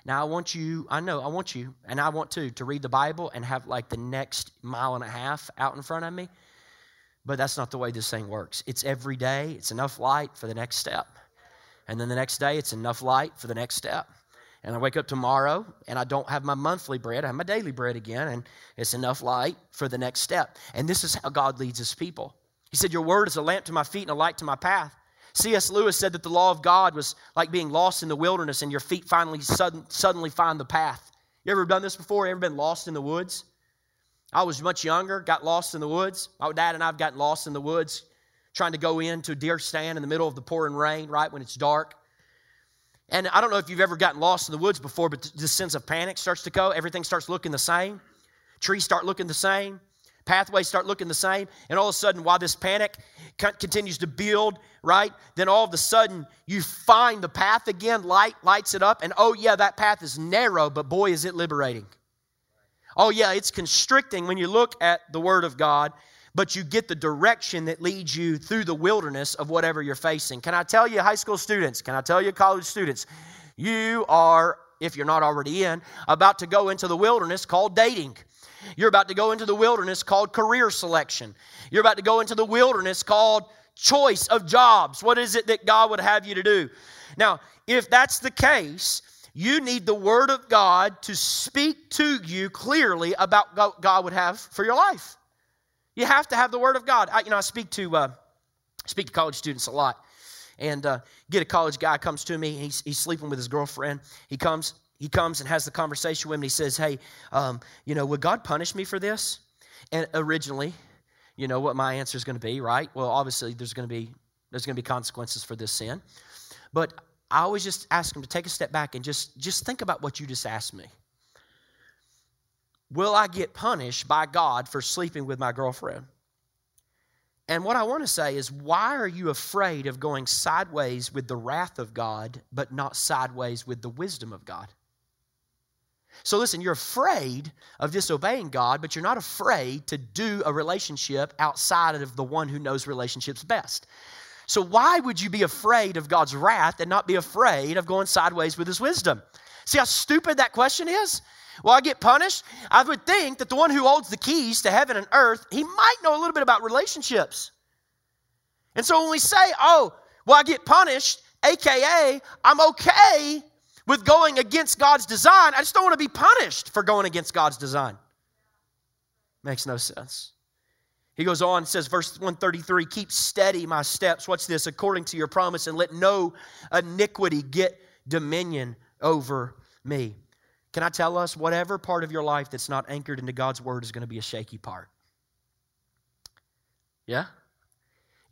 Now, I want you, I know, I want you, and I want to, to read the Bible and have like the next mile and a half out in front of me. But that's not the way this thing works. It's every day, it's enough light for the next step. And then the next day, it's enough light for the next step and I wake up tomorrow and I don't have my monthly bread, I have my daily bread again, and it's enough light for the next step. And this is how God leads his people. He said, Your word is a lamp to my feet and a light to my path. C.S. Lewis said that the law of God was like being lost in the wilderness and your feet finally sudden, suddenly find the path. You ever done this before? Ever been lost in the woods? I was much younger, got lost in the woods. My dad and I have gotten lost in the woods, trying to go into a deer stand in the middle of the pouring rain, right when it's dark. And I don't know if you've ever gotten lost in the woods before, but this sense of panic starts to go. Everything starts looking the same. Trees start looking the same. Pathways start looking the same. And all of a sudden, while this panic continues to build, right, then all of a sudden you find the path again, light lights it up, and oh, yeah, that path is narrow, but boy, is it liberating. Oh, yeah, it's constricting when you look at the Word of God but you get the direction that leads you through the wilderness of whatever you're facing. Can I tell you, high school students, can I tell you, college students, you are, if you're not already in, about to go into the wilderness called dating. You're about to go into the wilderness called career selection. You're about to go into the wilderness called choice of jobs. What is it that God would have you to do? Now, if that's the case, You need the Word of God to speak to you clearly about what God would have for your life. You have to have the Word of God. I, you know, I speak to uh, speak to college students a lot, and uh, get a college guy comes to me. He's, he's sleeping with his girlfriend. He comes he comes and has the conversation with him. And he says, "Hey, um, you know, would God punish me for this?" And originally, you know what my answer is going to be, right? Well, obviously, there's going to be there's going to be consequences for this sin, but I always just ask him to take a step back and just just think about what you just asked me. Will I get punished by God for sleeping with my girlfriend? And what I want to say is, why are you afraid of going sideways with the wrath of God, but not sideways with the wisdom of God? So, listen, you're afraid of disobeying God, but you're not afraid to do a relationship outside of the one who knows relationships best. So, why would you be afraid of God's wrath and not be afraid of going sideways with his wisdom? See how stupid that question is? Well, I get punished? I would think that the one who holds the keys to heaven and earth, he might know a little bit about relationships. And so when we say, oh, well, I get punished, AKA, I'm okay with going against God's design. I just don't want to be punished for going against God's design. Makes no sense. He goes on says, verse 133 Keep steady my steps. What's this? According to your promise, and let no iniquity get dominion over me. Can I tell us, whatever part of your life that's not anchored into God's word is going to be a shaky part? Yeah?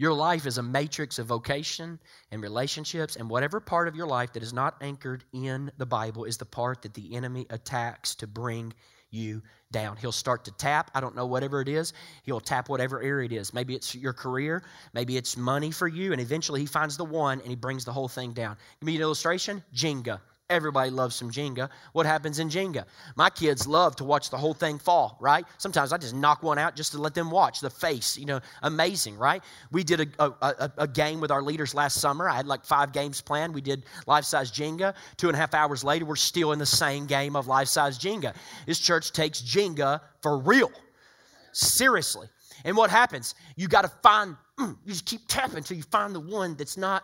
Your life is a matrix of vocation and relationships, and whatever part of your life that is not anchored in the Bible is the part that the enemy attacks to bring you down. He'll start to tap, I don't know, whatever it is. He'll tap whatever area it is. Maybe it's your career, maybe it's money for you, and eventually he finds the one and he brings the whole thing down. Give me an illustration Jenga. Everybody loves some Jenga. What happens in Jenga? My kids love to watch the whole thing fall, right? Sometimes I just knock one out just to let them watch the face, you know, amazing, right? We did a, a, a game with our leaders last summer. I had like five games planned. We did life size Jenga. Two and a half hours later, we're still in the same game of life size Jenga. This church takes Jenga for real, seriously. And what happens? You got to find, mm, you just keep tapping until you find the one that's not,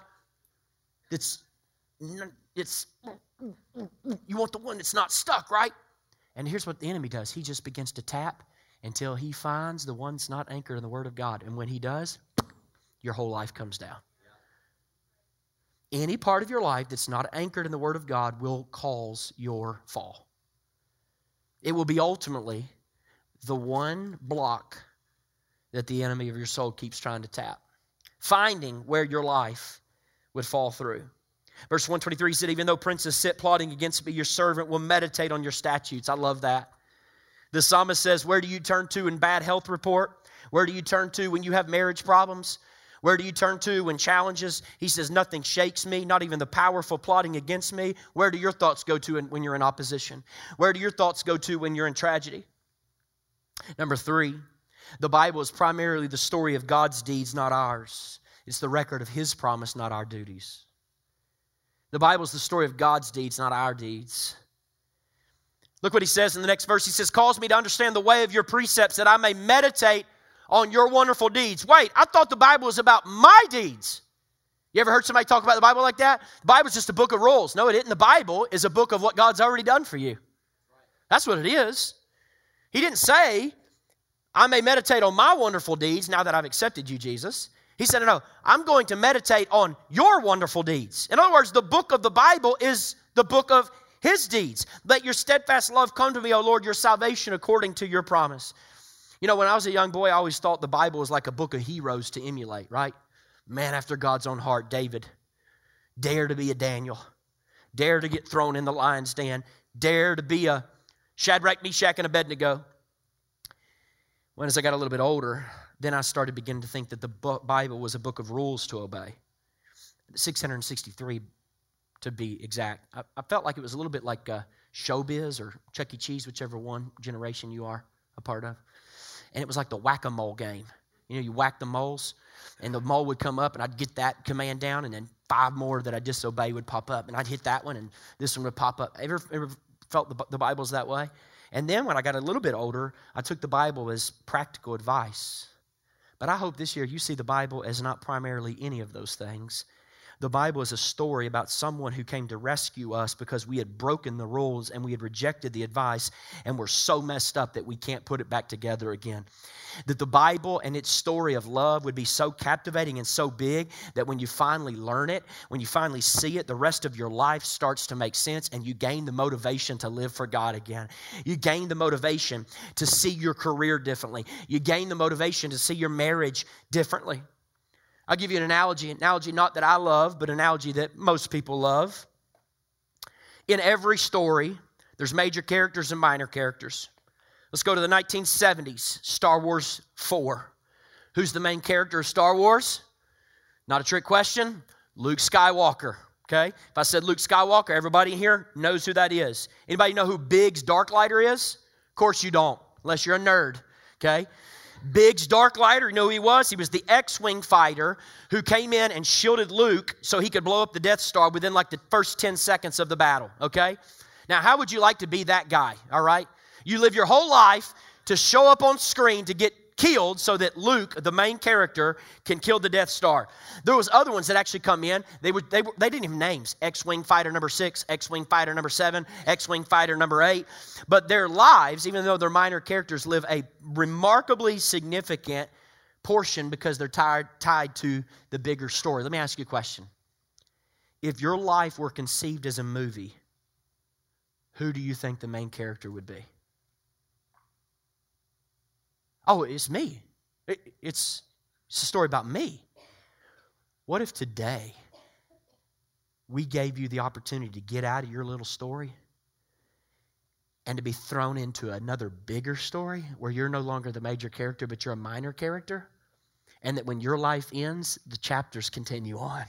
that's, it's you want the one that's not stuck, right? And here's what the enemy does he just begins to tap until he finds the one that's not anchored in the Word of God. And when he does, your whole life comes down. Any part of your life that's not anchored in the Word of God will cause your fall. It will be ultimately the one block that the enemy of your soul keeps trying to tap, finding where your life would fall through. Verse 123 said, Even though princes sit plotting against me, your servant will meditate on your statutes. I love that. The psalmist says, Where do you turn to in bad health report? Where do you turn to when you have marriage problems? Where do you turn to when challenges? He says, Nothing shakes me, not even the powerful plotting against me. Where do your thoughts go to when you're in opposition? Where do your thoughts go to when you're in tragedy? Number three, the Bible is primarily the story of God's deeds, not ours. It's the record of His promise, not our duties. The Bible is the story of God's deeds, not our deeds. Look what he says in the next verse. He says, Cause me to understand the way of your precepts that I may meditate on your wonderful deeds. Wait, I thought the Bible was about my deeds. You ever heard somebody talk about the Bible like that? The Bible's just a book of rules. No, it isn't. The Bible is a book of what God's already done for you. That's what it is. He didn't say, I may meditate on my wonderful deeds now that I've accepted you, Jesus. He said, No, I'm going to meditate on your wonderful deeds. In other words, the book of the Bible is the book of his deeds. Let your steadfast love come to me, O Lord, your salvation according to your promise. You know, when I was a young boy, I always thought the Bible was like a book of heroes to emulate, right? Man after God's own heart, David. Dare to be a Daniel. Dare to get thrown in the lion's den. Dare to be a Shadrach, Meshach, and Abednego. When as I got a little bit older, then I started beginning to think that the Bible was a book of rules to obey. 663 to be exact. I, I felt like it was a little bit like uh, showbiz or Chuck E. Cheese, whichever one generation you are a part of. And it was like the whack a mole game. You know, you whack the moles, and the mole would come up, and I'd get that command down, and then five more that I disobey would pop up, and I'd hit that one, and this one would pop up. Ever, ever felt the, the Bible's that way? And then when I got a little bit older, I took the Bible as practical advice. But I hope this year you see the Bible as not primarily any of those things. The Bible is a story about someone who came to rescue us because we had broken the rules and we had rejected the advice and we're so messed up that we can't put it back together again. That the Bible and its story of love would be so captivating and so big that when you finally learn it, when you finally see it, the rest of your life starts to make sense and you gain the motivation to live for God again. You gain the motivation to see your career differently. You gain the motivation to see your marriage differently. I'll give you an analogy, an analogy not that I love, but an analogy that most people love. In every story, there's major characters and minor characters. Let's go to the 1970s, Star Wars 4. Who's the main character of Star Wars? Not a trick question. Luke Skywalker. Okay? If I said Luke Skywalker, everybody here knows who that is. Anybody know who Biggs Darklighter is? Of course you don't, unless you're a nerd. Okay? Biggs Darklighter, you know who he was? He was the X Wing fighter who came in and shielded Luke so he could blow up the Death Star within like the first 10 seconds of the battle, okay? Now, how would you like to be that guy, all right? You live your whole life to show up on screen to get killed so that Luke, the main character, can kill the Death Star. There was other ones that actually come in. They would they, they didn't have names. X-wing fighter number six, X-wing fighter number seven, X-wing fighter number eight. But their lives, even though they're minor characters, live a remarkably significant portion because they're tied tied to the bigger story. Let me ask you a question. If your life were conceived as a movie, who do you think the main character would be? Oh, it's me. It, it's, it's a story about me. What if today we gave you the opportunity to get out of your little story and to be thrown into another bigger story where you're no longer the major character, but you're a minor character? And that when your life ends, the chapters continue on.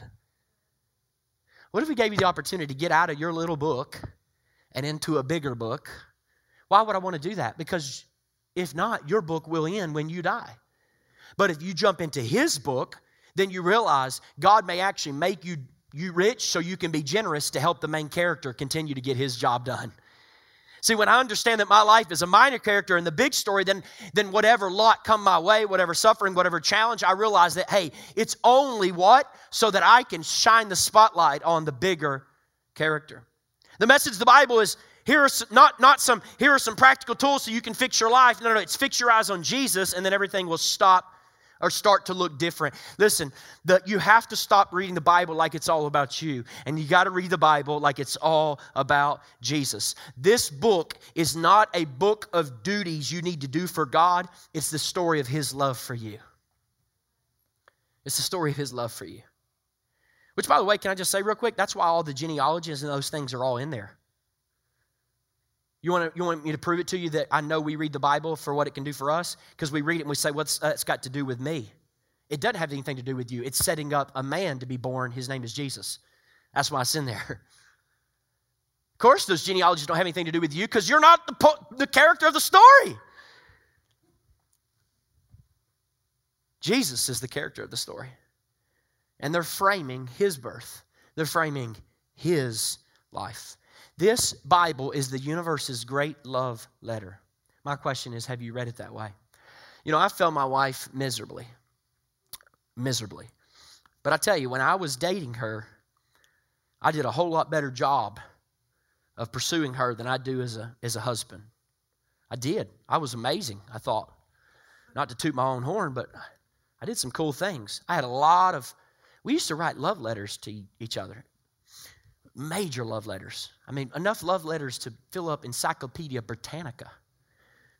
What if we gave you the opportunity to get out of your little book and into a bigger book? Why would I want to do that? Because if not, your book will end when you die. But if you jump into his book, then you realize God may actually make you, you rich so you can be generous to help the main character continue to get his job done. See, when I understand that my life is a minor character in the big story, then, then whatever lot come my way, whatever suffering, whatever challenge, I realize that, hey, it's only what? So that I can shine the spotlight on the bigger character. The message of the Bible is here are some, not, not some, here are some practical tools so you can fix your life. No, no, no. It's fix your eyes on Jesus and then everything will stop or start to look different. Listen, the, you have to stop reading the Bible like it's all about you, and you got to read the Bible like it's all about Jesus. This book is not a book of duties you need to do for God, it's the story of His love for you. It's the story of His love for you. Which, by the way, can I just say real quick? That's why all the genealogies and those things are all in there. You want, to, you want me to prove it to you that I know we read the Bible for what it can do for us? Because we read it and we say, what's that's got to do with me? It doesn't have anything to do with you. It's setting up a man to be born. His name is Jesus. That's why it's in there. Of course, those genealogies don't have anything to do with you because you're not the, po- the character of the story. Jesus is the character of the story. And they're framing his birth, they're framing his life. This Bible is the universe's great love letter. My question is have you read it that way? You know, I fell my wife miserably. Miserably. But I tell you, when I was dating her, I did a whole lot better job of pursuing her than I do as a, as a husband. I did. I was amazing, I thought. Not to toot my own horn, but I did some cool things. I had a lot of, we used to write love letters to each other major love letters. I mean, enough love letters to fill up Encyclopedia Britannica.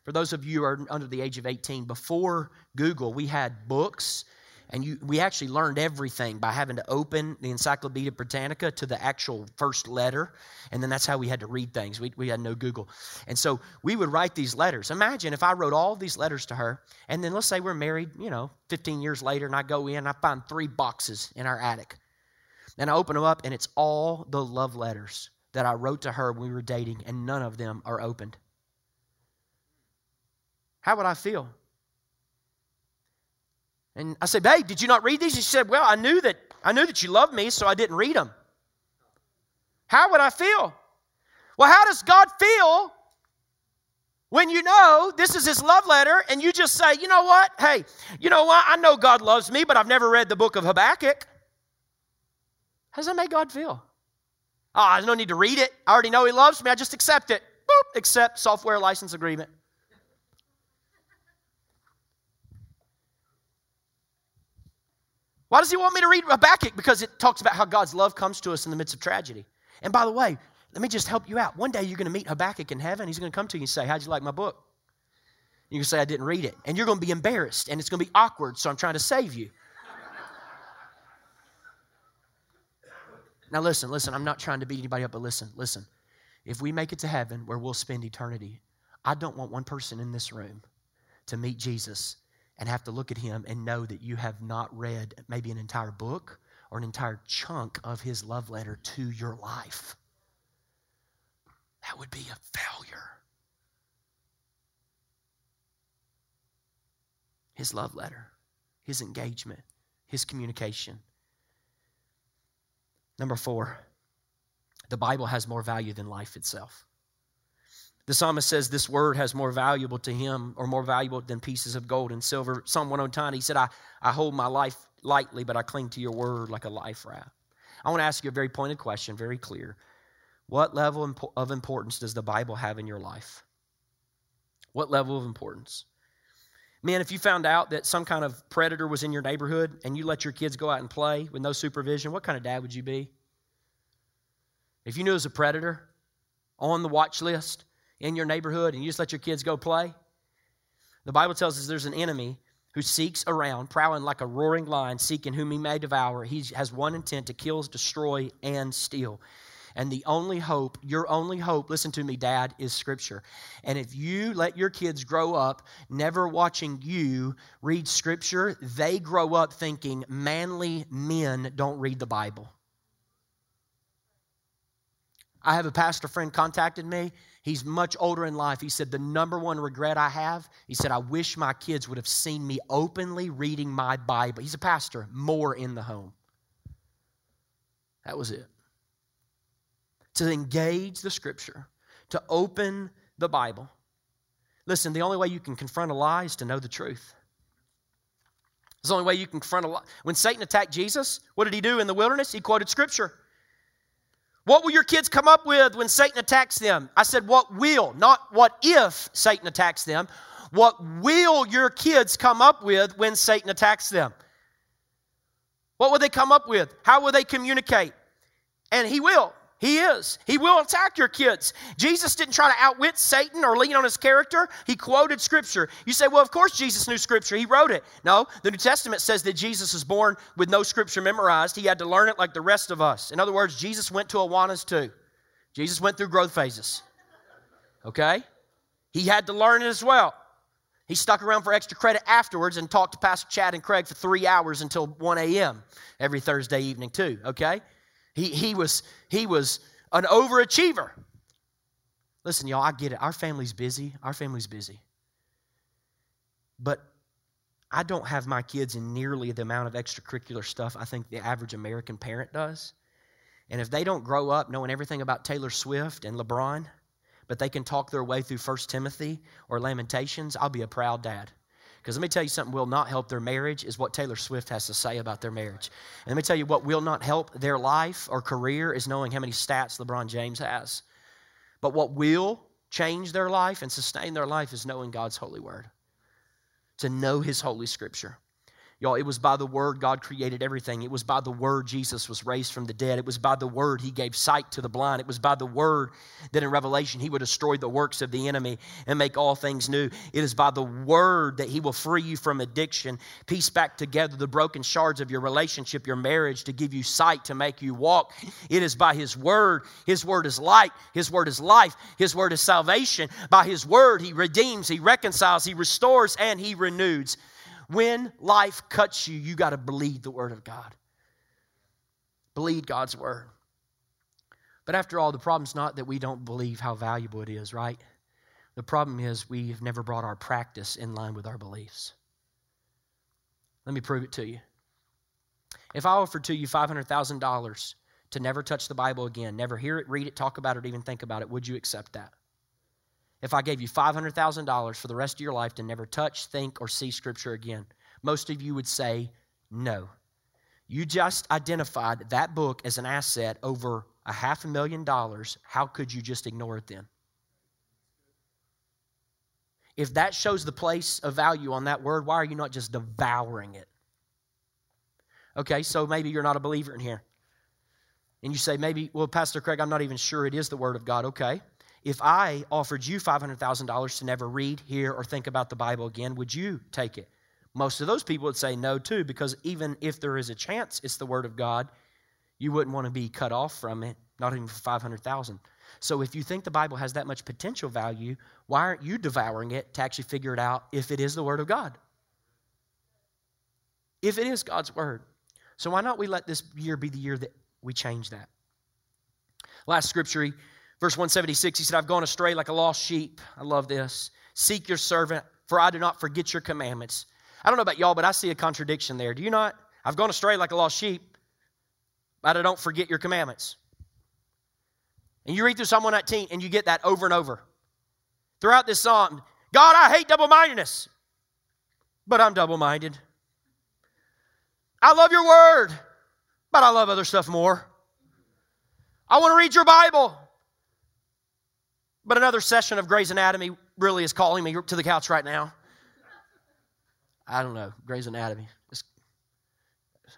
For those of you who are under the age of 18, before Google, we had books, and you, we actually learned everything by having to open the Encyclopedia Britannica to the actual first letter, and then that's how we had to read things. We, we had no Google. And so we would write these letters. Imagine if I wrote all these letters to her, and then let's say we're married, you know, 15 years later, and I go in I find three boxes in our attic and I open them up, and it's all the love letters that I wrote to her when we were dating, and none of them are opened. How would I feel? And I said, Babe, did you not read these? And She said, Well, I knew that I knew that you loved me, so I didn't read them. How would I feel? Well, how does God feel when you know this is his love letter and you just say, you know what? Hey, you know what? I know God loves me, but I've never read the book of Habakkuk. How does that make God feel? Oh, I don't need to read it. I already know He loves me. I just accept it. Boop, accept software license agreement. Why does he want me to read Habakkuk? Because it talks about how God's love comes to us in the midst of tragedy. And by the way, let me just help you out. One day you're going to meet Habakkuk in heaven. He's going to come to you and say, How'd you like my book? You can say, I didn't read it. And you're going to be embarrassed and it's going to be awkward, so I'm trying to save you. Now, listen, listen, I'm not trying to beat anybody up, but listen, listen. If we make it to heaven where we'll spend eternity, I don't want one person in this room to meet Jesus and have to look at him and know that you have not read maybe an entire book or an entire chunk of his love letter to your life. That would be a failure. His love letter, his engagement, his communication. Number four, the Bible has more value than life itself. The psalmist says this word has more valuable to him or more valuable than pieces of gold and silver. Psalm 109, he said, I, I hold my life lightly, but I cling to your word like a life raft. I want to ask you a very pointed question, very clear. What level of importance does the Bible have in your life? What level of importance? Man, if you found out that some kind of predator was in your neighborhood and you let your kids go out and play with no supervision, what kind of dad would you be? If you knew it was a predator on the watch list, in your neighborhood and you just let your kids go play? The Bible tells us there's an enemy who seeks around, prowling like a roaring lion, seeking whom he may devour. He has one intent to kill, destroy, and steal. And the only hope, your only hope, listen to me, Dad, is Scripture. And if you let your kids grow up never watching you read Scripture, they grow up thinking manly men don't read the Bible. I have a pastor friend contacted me. He's much older in life. He said, The number one regret I have, he said, I wish my kids would have seen me openly reading my Bible. He's a pastor, more in the home. That was it. To engage the scripture, to open the Bible. Listen, the only way you can confront a lie is to know the truth. It's the only way you can confront a lie. When Satan attacked Jesus, what did he do in the wilderness? He quoted scripture. What will your kids come up with when Satan attacks them? I said, What will, not what if Satan attacks them. What will your kids come up with when Satan attacks them? What will they come up with? How will they communicate? And he will. He is. He will attack your kids. Jesus didn't try to outwit Satan or lean on his character. He quoted Scripture. You say, well, of course Jesus knew Scripture. He wrote it. No, the New Testament says that Jesus was born with no Scripture memorized. He had to learn it like the rest of us. In other words, Jesus went to Awanas too. Jesus went through growth phases. Okay? He had to learn it as well. He stuck around for extra credit afterwards and talked to Pastor Chad and Craig for three hours until 1 a.m. every Thursday evening, too. Okay? He, he, was, he was an overachiever. Listen, y'all, I get it. Our family's busy. Our family's busy. But I don't have my kids in nearly the amount of extracurricular stuff I think the average American parent does. And if they don't grow up knowing everything about Taylor Swift and LeBron, but they can talk their way through First Timothy or Lamentations, I'll be a proud dad. Because let me tell you something will not help their marriage is what Taylor Swift has to say about their marriage. And let me tell you what will not help their life or career is knowing how many stats LeBron James has. But what will change their life and sustain their life is knowing God's holy word, to know His holy scripture. Y'all, it was by the word God created everything. It was by the word Jesus was raised from the dead. It was by the word he gave sight to the blind. It was by the word that in Revelation he would destroy the works of the enemy and make all things new. It is by the word that he will free you from addiction, piece back together the broken shards of your relationship, your marriage, to give you sight, to make you walk. It is by his word. His word is light. His word is life. His word is salvation. By his word he redeems, he reconciles, he restores, and he renews. When life cuts you, you got to believe the Word of God. Believe God's Word. But after all, the problem's not that we don't believe how valuable it is, right? The problem is we have never brought our practice in line with our beliefs. Let me prove it to you. If I offered to you $500,000 to never touch the Bible again, never hear it, read it, talk about it, even think about it, would you accept that? If I gave you $500,000 for the rest of your life to never touch, think, or see Scripture again? Most of you would say no. You just identified that book as an asset over a half a million dollars. How could you just ignore it then? If that shows the place of value on that word, why are you not just devouring it? Okay, so maybe you're not a believer in here. And you say, maybe, well, Pastor Craig, I'm not even sure it is the Word of God. Okay. If I offered you $500,000 to never read, hear, or think about the Bible again, would you take it? Most of those people would say no, too, because even if there is a chance it's the Word of God, you wouldn't want to be cut off from it, not even for 500000 So if you think the Bible has that much potential value, why aren't you devouring it to actually figure it out if it is the Word of God? If it is God's Word. So why not we let this year be the year that we change that? Last scripture, verse 176, he said, I've gone astray like a lost sheep. I love this. Seek your servant, for I do not forget your commandments. I don't know about y'all, but I see a contradiction there. Do you not? I've gone astray like a lost sheep, but I don't forget your commandments. And you read through Psalm 119 and you get that over and over. Throughout this psalm, God, I hate double mindedness, but I'm double minded. I love your word, but I love other stuff more. I want to read your Bible, but another session of Grey's Anatomy really is calling me to the couch right now. I don't know. Grey's Anatomy.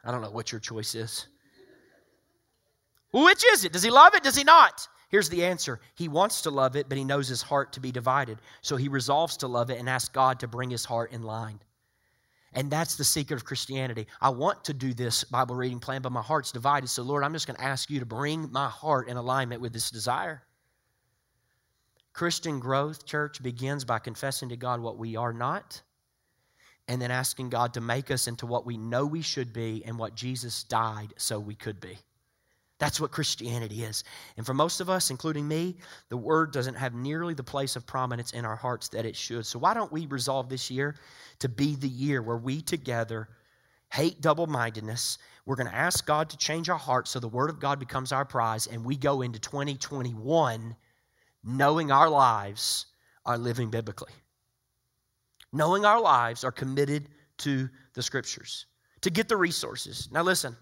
I don't know what your choice is. Which is it? Does he love it? Does he not? Here's the answer He wants to love it, but he knows his heart to be divided. So he resolves to love it and asks God to bring his heart in line. And that's the secret of Christianity. I want to do this Bible reading plan, but my heart's divided. So, Lord, I'm just going to ask you to bring my heart in alignment with this desire. Christian growth, church, begins by confessing to God what we are not and then asking God to make us into what we know we should be and what Jesus died so we could be. That's what Christianity is. And for most of us, including me, the word doesn't have nearly the place of prominence in our hearts that it should. So why don't we resolve this year to be the year where we together hate double mindedness? We're going to ask God to change our hearts so the word of God becomes our prize, and we go into 2021 knowing our lives are living biblically. Knowing our lives are committed to the scriptures, to get the resources. Now, listen.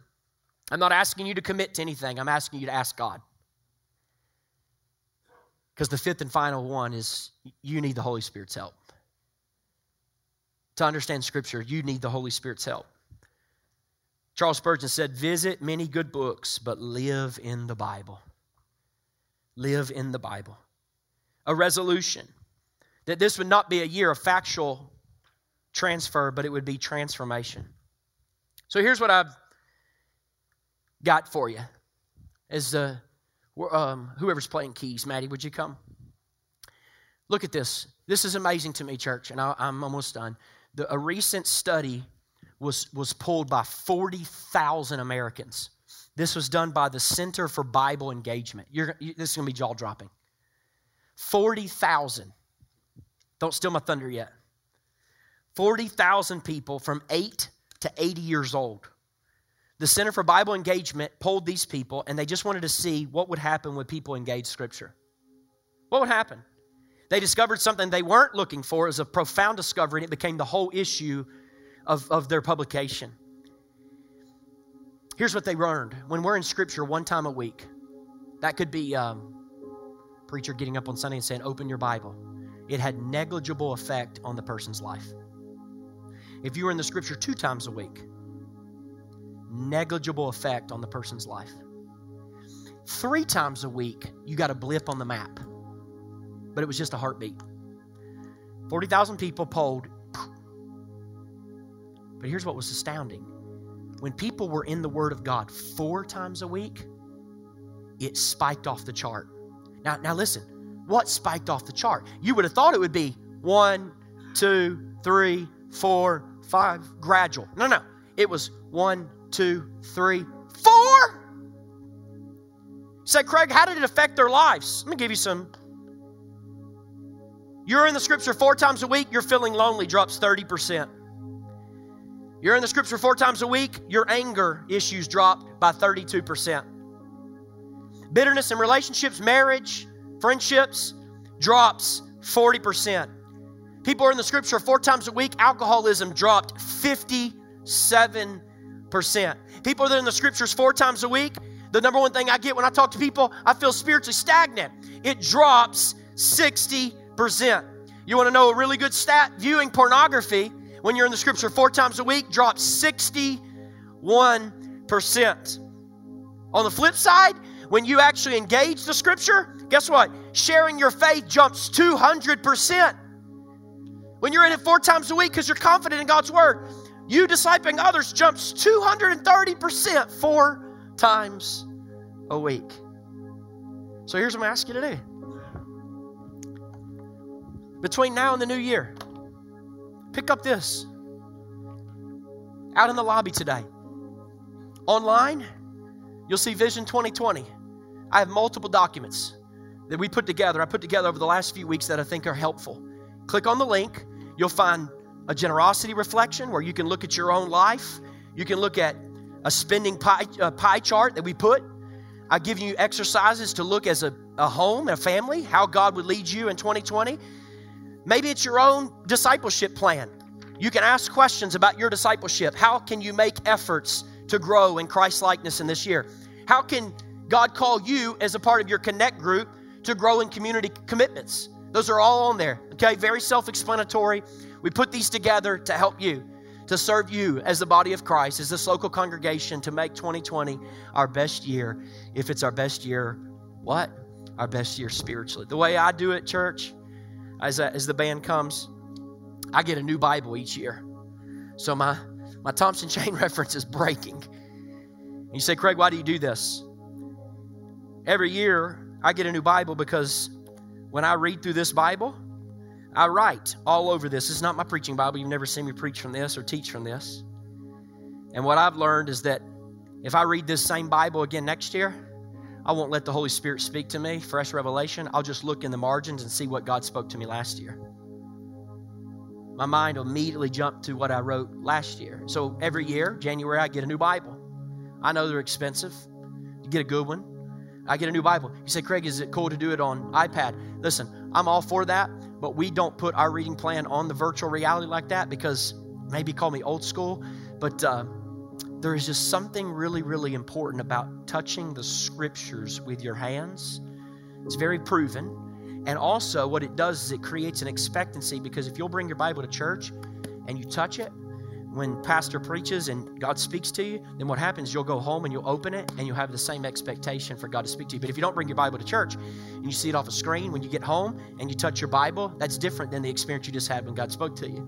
I'm not asking you to commit to anything, I'm asking you to ask God. Because the fifth and final one is you need the Holy Spirit's help. To understand Scripture, you need the Holy Spirit's help. Charles Spurgeon said, Visit many good books, but live in the Bible. Live in the Bible. A resolution that this would not be a year of factual transfer, but it would be transformation. So here's what I've got for you uh, um, whoever's playing keys. Maddie, would you come? Look at this. This is amazing to me, church, and I, am almost done. The, a recent study was, was pulled by 40,000 Americans. This was done by the Center for Bible Engagement. You're, you, this is going to be jaw dropping. 40,000. Don't steal my thunder yet. 40,000 people from 8 to 80 years old the Center for Bible Engagement polled these people, and they just wanted to see what would happen when people engage Scripture. What would happen? They discovered something they weren't looking for. It was a profound discovery, and it became the whole issue of, of their publication. Here's what they learned when we're in Scripture one time a week, that could be um, preacher getting up on Sunday and saying, Open your Bible. It had negligible effect on the person's life. If you were in the Scripture two times a week, negligible effect on the person's life. Three times a week, you got a blip on the map, but it was just a heartbeat. 40,000 people polled. But here's what was astounding when people were in the Word of God four times a week, it spiked off the chart. Now, now listen, what spiked off the chart? You would have thought it would be one, two, three, four, five, gradual. No, no. It was one, two, three, four. Say, Craig, how did it affect their lives? Let me give you some. You're in the scripture four times a week, you're feeling lonely, drops 30%. You're in the scripture four times a week, your anger issues drop by 32%. Bitterness in relationships, marriage, friendships drops 40%. People are in the scripture four times a week, alcoholism dropped 57%. People that are in the scriptures four times a week, the number one thing I get when I talk to people, I feel spiritually stagnant. It drops 60%. You want to know a really good stat? Viewing pornography when you're in the scripture four times a week drops 61%. On the flip side, when you actually engage the scripture, guess what? Sharing your faith jumps 200%. When you're in it four times a week because you're confident in God's word, you discipling others jumps 230% four times a week. So here's what I'm asking you to do. Between now and the new year, pick up this out in the lobby today. Online, you'll see Vision 2020. I have multiple documents that we put together. I put together over the last few weeks that I think are helpful. Click on the link, you'll find a generosity reflection where you can look at your own life. You can look at a spending pie, a pie chart that we put. I give you exercises to look as a, a home, a family, how God would lead you in 2020. Maybe it's your own discipleship plan. You can ask questions about your discipleship. How can you make efforts to grow in Christ likeness in this year? How can God call you as a part of your connect group to grow in community commitments? Those are all on there. Okay, very self explanatory. We put these together to help you, to serve you as the body of Christ, as this local congregation, to make 2020 our best year. If it's our best year, what? Our best year spiritually. The way I do it, church, as, uh, as the band comes, I get a new Bible each year. So my, my Thompson chain reference is breaking. You say, Craig, why do you do this? Every year, I get a new Bible because when I read through this Bible, I write all over this. Is not my preaching Bible. You've never seen me preach from this or teach from this. And what I've learned is that if I read this same Bible again next year, I won't let the Holy Spirit speak to me, fresh revelation. I'll just look in the margins and see what God spoke to me last year. My mind will immediately jump to what I wrote last year. So every year, January, I get a new Bible. I know they're expensive. You get a good one. I get a new Bible. You say, Craig, is it cool to do it on iPad? Listen, I'm all for that, but we don't put our reading plan on the virtual reality like that because maybe call me old school, but uh, there is just something really, really important about touching the scriptures with your hands. It's very proven. And also, what it does is it creates an expectancy because if you'll bring your Bible to church and you touch it, when pastor preaches and God speaks to you, then what happens, you'll go home and you'll open it and you'll have the same expectation for God to speak to you. But if you don't bring your Bible to church and you see it off a screen when you get home and you touch your Bible, that's different than the experience you just had when God spoke to you.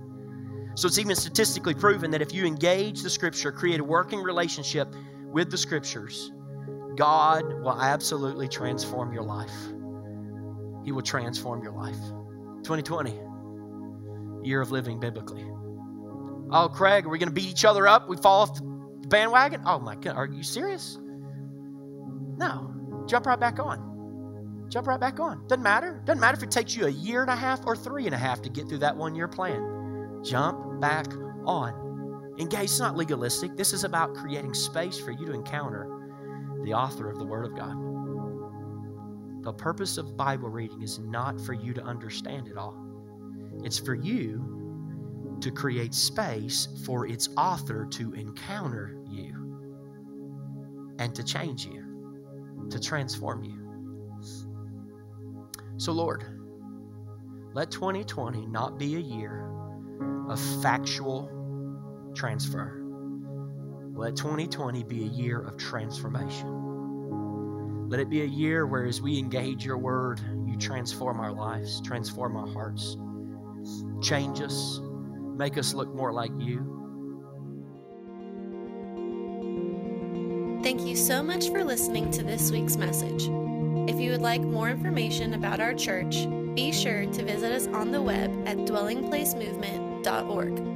So it's even statistically proven that if you engage the scripture, create a working relationship with the scriptures, God will absolutely transform your life. He will transform your life. 2020, year of living biblically. Oh, Craig, are we going to beat each other up? We fall off the bandwagon? Oh, my God. Are you serious? No. Jump right back on. Jump right back on. Doesn't matter. Doesn't matter if it takes you a year and a half or three and a half to get through that one year plan. Jump back on. Engage. It's not legalistic. This is about creating space for you to encounter the author of the Word of God. The purpose of Bible reading is not for you to understand it all, it's for you to create space for its author to encounter you and to change you, to transform you. So, Lord, let 2020 not be a year of factual transfer. Let 2020 be a year of transformation. Let it be a year where, as we engage your word, you transform our lives, transform our hearts, change us, Make us look more like you. Thank you so much for listening to this week's message. If you would like more information about our church, be sure to visit us on the web at dwellingplacemovement.org.